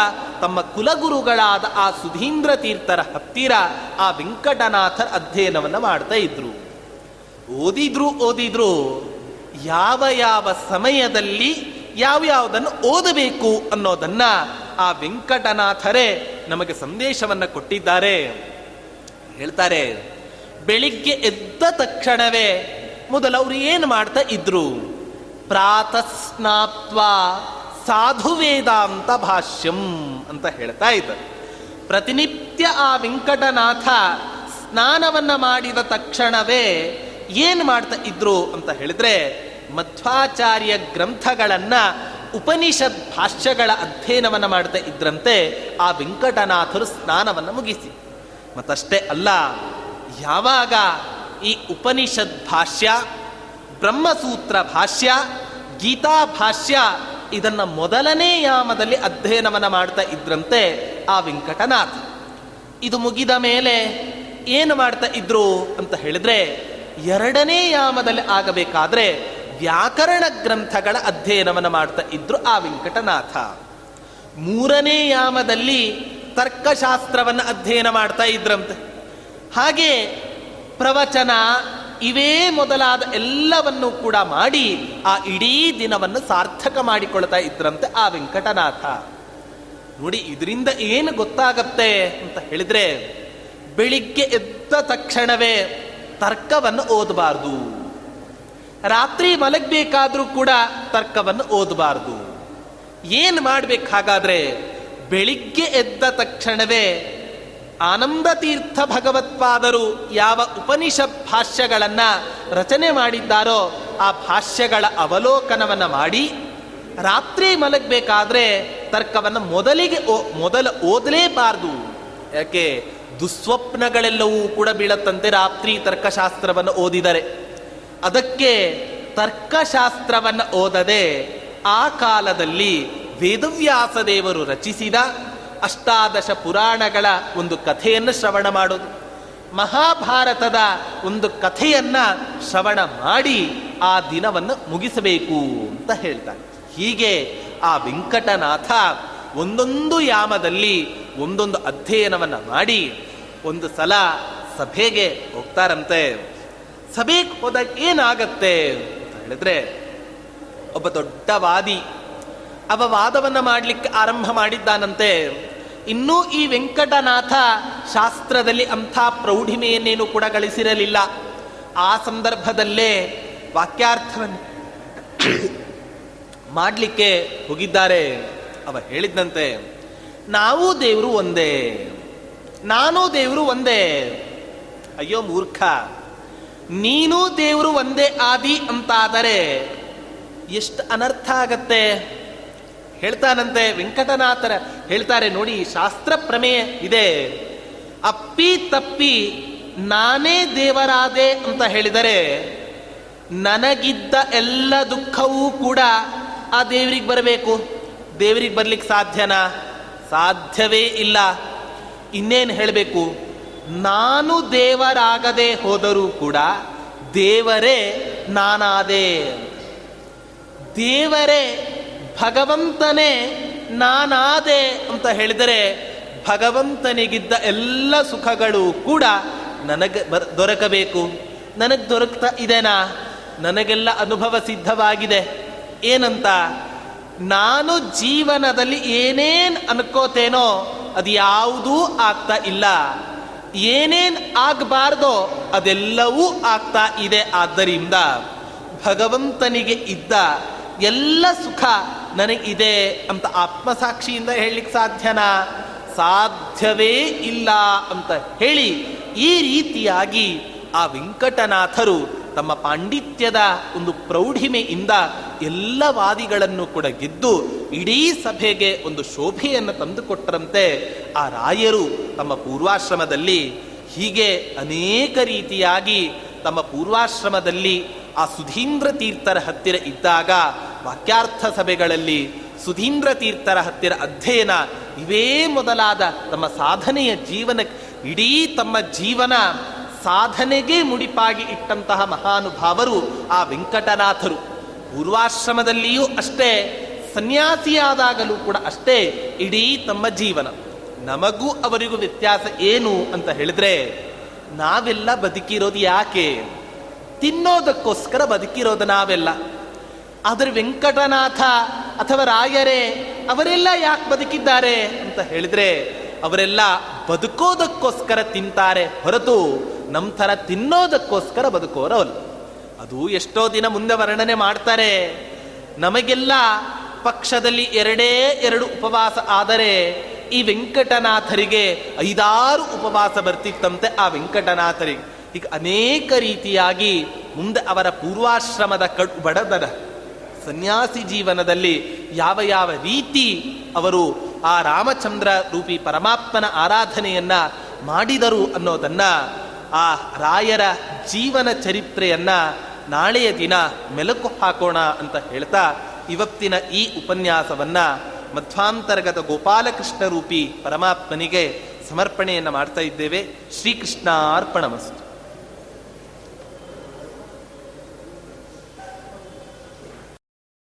ತಮ್ಮ ಕುಲಗುರುಗಳಾದ ಆ ಸುಧೀಂದ್ರ ತೀರ್ಥರ ಹತ್ತಿರ ಆ ವೆಂಕಟನಾಥರ ಅಧ್ಯಯನವನ್ನು ಮಾಡ್ತಾ ಇದ್ರು. ಓದಿದ್ರು ಓದಿದ್ರು ಯಾವ ಯಾವ ಸಮಯದಲ್ಲಿ ಯಾವ್ಯಾವುದನ್ನು ಓದಬೇಕು ಅನ್ನೋದನ್ನ ಆ ವೆಂಕಟನಾಥರೇ ನಮಗೆ ಸಂದೇಶವನ್ನ ಕೊಟ್ಟಿದ್ದಾರೆ. ಹೇಳ್ತಾರೆ, ಬೆಳಿಗ್ಗೆ ಎದ್ದ ತಕ್ಷಣವೇ ಮೊದಲು ಅವರು ಏನು ಮಾಡ್ತಾ ಇದ್ರು? ಪ್ರಾತಸ್ನಾತ್ವ ಸಾಧು ವೇದಾಂತ ಭಾಷ್ಯಂ ಅಂತ ಹೇಳ್ತಾ ಇದ್ದರು. ಪ್ರತಿನಿತ್ಯ ಆ ವೆಂಕಟನಾಥ ಸ್ನಾನವನ್ನ ಮಾಡಿದ ತಕ್ಷಣವೇ ಏನು ಮಾಡ್ತಾ ಇದ್ರು ಅಂತ ಹೇಳಿದ್ರೆ ಮಧ್ವಾಚಾರ್ಯ ಗ್ರಂಥಗಳನ್ನು ಉಪನಿಷತ್ ಭಾಷ್ಯಗಳ ಅಧ್ಯಯನವನ್ನು ಮಾಡ್ತಾ ಇದ್ರಂತೆ ಆ ವೆಂಕಟನಾಥರು ಸ್ನಾನವನ್ನು ಮುಗಿಸಿ. ಮತ್ತಷ್ಟೇ ಅಲ್ಲ, ಯಾವಾಗ ಈ ಉಪನಿಷದ್ ಭಾಷ್ಯ, ಬ್ರಹ್ಮಸೂತ್ರ ಭಾಷ್ಯ, ಗೀತಾ ಭಾಷ್ಯ ಇದನ್ನು ಮೊದಲನೇ ಯಾಮದಲ್ಲಿ ಅಧ್ಯಯನವನ್ನು ಮಾಡ್ತಾ ಇದ್ರಂತೆ ಆ ವೆಂಕಟನಾಥ ಇದು ಮುಗಿದ ಮೇಲೆ ಏನು ಮಾಡ್ತಾ ಇದ್ರು ಅಂತ ಹೇಳಿದ್ರೆ ಎರಡನೇ ಯಾಮದಲ್ಲಿ ಆಗಬೇಕಾದ್ರೆ ವ್ಯಾಕರಣ ಗ್ರಂಥಗಳ ಅಧ್ಯಯನವನ್ನು ಮಾಡ್ತಾ ಇದ್ರು ಆ ವೆಂಕಟನಾಥ. ಮೂರನೇ ಯಾಮದಲ್ಲಿ ತರ್ಕಶಾಸ್ತ್ರವನ್ನು ಅಧ್ಯಯನ ಮಾಡ್ತಾ ಇದ್ರಂತೆ. ಹಾಗೆ ಪ್ರವಚನ ಇವೇ ಮೊದಲಾದ ಎಲ್ಲವನ್ನೂ ಕೂಡ ಮಾಡಿ ಆ ಇಡೀ ದಿನವನ್ನು ಸಾರ್ಥಕ ಮಾಡಿಕೊಳ್ತಾ ಇದ್ರಂತೆ ಆ ವೆಂಕಟನಾಥ. ನೋಡಿ, ಇದರಿಂದ ಏನು ಗೊತ್ತಾಗತ್ತೆ ಅಂತ ಹೇಳಿದ್ರೆ, ಬೆಳಿಗ್ಗೆ ಎದ್ದ ತಕ್ಷಣವೇ ತರ್ಕವನ್ನು ಓದಬಾರ್ದು. ರಾತ್ರಿ ಮಲಗಬೇಕಾದ್ರೂ ಕೂಡ ತರ್ಕವನ್ನು ಓದಬಾರ್ದು. ಏನು ಮಾಡಬೇಕು ಹಾಗಾದರೆ ಬೆಳಿಗ್ಗೆ ಎದ್ದ ತಕ್ಷಣವೇ ಆನಂದ ತೀರ್ಥ ಭಗವತ್ಪಾದರು ಯಾವ ಉಪನಿಷತ್ ಭಾಷ್ಯಗಳನ್ನು ರಚನೆ ಮಾಡಿದ್ದಾರೋ ಆ ಭಾಷ್ಯಗಳ ಅವಲೋಕನವನ್ನ ಮಾಡಿ ರಾತ್ರಿ ಮಲಗಬೇಕಾದ್ರೆ ತರ್ಕವನ್ನು ಮೊದಲಿಗೆ ಮೊದಲು ಮೊದಲ ಓದಲೇಬಾರದು. ಯಾಕೆ? ದುಸ್ವಪ್ನಗಳೆಲ್ಲವೂ ಕೂಡ ಬೀಳತ್ತಂತೆ ರಾತ್ರಿ ತರ್ಕಶಾಸ್ತ್ರವನ್ನು ಓದಿದರೆ. ಅದಕ್ಕೆ ತರ್ಕಶಾಸ್ತ್ರವನ್ನು ಓದದೆ ಆ ಕಾಲದಲ್ಲಿ ವೇದವ್ಯಾಸ ದೇವರು ರಚಿಸಿದ ಅಷ್ಟಾದಶ ಪುರಾಣಗಳ ಒಂದು ಕಥೆಯನ್ನು ಶ್ರವಣ ಮಾಡೋದು. ಮಹಾಭಾರತದ ಒಂದು ಕಥೆಯನ್ನ ಶ್ರವಣ ಮಾಡಿ ಆ ದಿನವನ್ನು ಮುಗಿಸಬೇಕು ಅಂತ ಹೇಳ್ತಾರೆ. ಹೀಗೆ ಆ ವೆಂಕಟನಾಥ ಒಂದೊಂದು ಯಾಮದಲ್ಲಿ ಒಂದೊಂದು ಅಧ್ಯಯನವನ್ನು ಮಾಡಿ ಒಂದು ಸಲ ಸಭೆಗೆ ಹೋಗ್ತಾರಂತೆ. ಸಭೆಗೆ ಹೋದಾಗ ಏನಾಗತ್ತೆ ಅಂತ ಹೇಳಿದ್ರೆ, ಒಬ್ಬ ದೊಡ್ಡ ವಾದಿ ಅವ ವಾದವನ್ನು ಮಾಡ್ಲಿಕ್ಕೆ ಆರಂಭ ಮಾಡಿದ್ದಾನಂತೆ. ಇನ್ನೂ ಈ ವೆಂಕಟನಾಥ ಶಾಸ್ತ್ರದಲ್ಲಿ ಅಂಥ ಪ್ರೌಢಿಮೆಯನ್ನೇನು ಕೂಡ ಗಳಿಸಿರಲಿಲ್ಲ. ಆ ಸಂದರ್ಭದಲ್ಲೇ ವಾಕ್ಯಾರ್ಥವನ್ನು ಮಾಡಲಿಕ್ಕೆ ಹೋಗಿದ್ದಾರೆ. ಅವ ಹೇಳಿದ್ದಂತೆ ನಾವು ದೇವರು ಒಂದೇ. ನಾನು ದೇವರು ಒಂದೇ. ಅಯ್ಯೋ ಮೂರ್ಖ. ನೀನು ದೇವರು ಒಂದೇ ಆದಿ ಅಂತಾದರೆ ಎಷ್ಟು ಅನರ್ಥ ಆಗತ್ತೆ. ಹೇಳ್ತಾನಂತೆ ವೆಂಕಟನಾಥರ, ಹೇಳ್ತಾರೆ ನೋಡಿ, ಶಾಸ್ತ್ರ ಪ್ರಮೇಯ ಇದೆ. ಅಪ್ಪಿ ತಪ್ಪಿ ನಾನೇ ದೇವರಾದೆ ಅಂತ ಹೇಳಿದರೆ ನನಗಿದ್ದ ಎಲ್ಲ ದುಃಖವೂ ಕೂಡ ಆ ದೇವರಿಗೆ ಬರಬೇಕು. ದೇವರಿಗೆ ಬರ್ಲಿಕ್ಕೆ ಸಾಧ್ಯನಾ? ಸಾಧ್ಯವೇ ಇಲ್ಲ. ಇನ್ನೇನು ಹೇಳಬೇಕು? ನಾನು ದೇವರಾಗದೆ ಹೋದರೂ ಕೂಡ ದೇವರೇ ನಾನಾದೆ. ದೇವರೇ ಭಗವಂತನೇ ನಾನಾದೆ ಅಂತ ಹೇಳಿದರೆ ಭಗವಂತನಿಗಿದ್ದ ಎಲ್ಲ ಸುಖಗಳು ಕೂಡ ನನಗೆ ಬರ್, ದೊರಕಬೇಕು. ನನಗೆ ದೊರಕ್ತಾ ಇದೆನಾ? ನನಗೆಲ್ಲ ಅನುಭವ ಸಿದ್ಧವಾಗಿದೆ. ಏನಂತ? ನಾನು ಜೀವನದಲ್ಲಿ ಏನೇನು ಅನ್ಕೋತೇನೋ ಅದು ಯಾವುದೂ ಆಗ್ತಾ ಇಲ್ಲ. ಏನೇನ್ ಆಗಬಾರ್ದೋ ಅದೆಲ್ಲವೂ ಆಗ್ತಾ ಇದೆ. ಆದ್ದರಿಂದ ಭಗವಂತನಿಗೆ ಇದ್ದ ಎಲ್ಲ ಸುಖ ನನಗಿದೆ ಅಂತ ಆತ್ಮಸಾಕ್ಷಿಯಿಂದ ಹೇಳಲಿಕ್ಕೆ ಸಾಧ್ಯನಾ? ಸಾಧ್ಯವೇ ಇಲ್ಲ ಅಂತ ಹೇಳಿ ಈ ರೀತಿಯಾಗಿ ಆ ವೆಂಕಟನಾಥರು ತಮ್ಮ ಪಾಂಡಿತ್ಯದ ಒಂದು ಪ್ರೌಢಿಮೆಯಿಂದ ಎಲ್ಲ ವಾದಿಗಳನ್ನು ಕೂಡ ಗೆದ್ದು ಇಡೀ ಸಭೆಗೆ ಒಂದು ಶೋಭೆಯನ್ನು ತಂದುಕೊಟ್ಟರಂತೆ ಆ ರಾಯರು ತಮ್ಮ ಪೂರ್ವಾಶ್ರಮದಲ್ಲಿ ಹೀಗೆ ಅನೇಕ ರೀತಿಯಾಗಿ ತಮ್ಮ ಪೂರ್ವಾಶ್ರಮದಲ್ಲಿ ಆ ಸುಧೀಂದ್ರ ತೀರ್ಥರ ಹತ್ತಿರ ಇದ್ದಾಗ ವಾಕ್ಯಾರ್ಥ ಸಭೆಗಳಲ್ಲಿ ಸುಧೀಂದ್ರ ತೀರ್ಥರ ಹತ್ತಿರ ಅಧ್ಯಯನ ಇವೇ ಮೊದಲಾದ ತಮ್ಮ ಸಾಧನೆಯ ಜೀವನ ಇಡೀ ತಮ್ಮ ಜೀವನ ಸಾಧನೆಗೆ ಮುಡಿಪಾಗಿ ಇಟ್ಟಂತಹ ಮಹಾನುಭಾವರು ಆ ವೆಂಕಟನಾಥರು. ಪೂರ್ವಾಶ್ರಮದಲ್ಲಿಯೂ ಅಷ್ಟೇ, ಸನ್ಯಾಸಿಯಾದಾಗಲೂ ಕೂಡ ಅಷ್ಟೇ ಇಡೀ ತಮ್ಮ ಜೀವನ. ನಮಗೂ ಅವರಿಗೂ ವ್ಯತ್ಯಾಸ ಏನು ಅಂತ ಹೇಳಿದ್ರೆ, ನಾವೆಲ್ಲ ಬದುಕಿರೋದು ಯಾಕೆ? ತಿನ್ನೋದಕ್ಕೋಸ್ಕರ ಬದುಕಿರೋದು ನಾವೆಲ್ಲ. ಆದರೆ ವೆಂಕಟನಾಥ ಅಥವಾ ರಾಯರೇ, ಅವರೆಲ್ಲ ಯಾಕೆ ಬದುಕಿದ್ದಾರೆ ಅಂತ ಹೇಳಿದ್ರೆ, ಅವರೆಲ್ಲ ಬದುಕೋದಕ್ಕೋಸ್ಕರ ತಿಂತಾರೆ ಹೊರತು ನಮ್ಮ ಥರ ತಿನ್ನೋದಕ್ಕೋಸ್ಕರ ಬದುಕೋರವಲ್ಲ ಅದು ಎಷ್ಟೋ ದಿನ ಮುಂದೆ ವರ್ಣನೆ ಮಾಡ್ತಾರೆ. ನಮಗೆಲ್ಲ ಪಕ್ಷದಲ್ಲಿ ಎರಡೇ ಎರಡು ಉಪವಾಸ ಆದರೆ ಈ ವೆಂಕಟನಾಥರಿಗೆ ಐದಾರು ಉಪವಾಸ ಬರ್ತಿತ್ತಂತೆ ಆ ವೆಂಕಟನಾಥರಿಗೆ. ಈಗ ಅನೇಕ ರೀತಿಯಾಗಿ ಮುಂದೆ ಅವರ ಪೂರ್ವಾಶ್ರಮದ ಕಡು ಬಡದರ ಸನ್ಯಾಸಿ ಜೀವನದಲ್ಲಿ ಯಾವ ಯಾವ ರೀತಿ ಅವರು ಆ ರಾಮಚಂದ್ರ ರೂಪಿ ಪರಮಾತ್ಮನ ಆರಾಧನೆಯನ್ನ ಮಾಡಿದರು ಅನ್ನೋದನ್ನ ಆ ರಾಯರ ಜೀವನ ಚರಿತ್ರೆಯನ್ನು ನಾಳೆಯ ದಿನ ಮೆಲುಕು ಹಾಕೋಣ ಅಂತ ಹೇಳ್ತಾ ಇವತ್ತಿನ ಈ ಉಪನ್ಯಾಸವನ್ನ ಮಧ್ವಾಂತರ್ಗತ ಗೋಪಾಲಕೃಷ್ಣ ರೂಪಿ ಪರಮಾತ್ಮನಿಗೆ ಸಮರ್ಪಣೆಯನ್ನು ಮಾಡ್ತಾ ಇದ್ದೇವೆ. ಶ್ರೀಕೃಷ್ಣ ಅರ್ಪಣಮಸ್ತು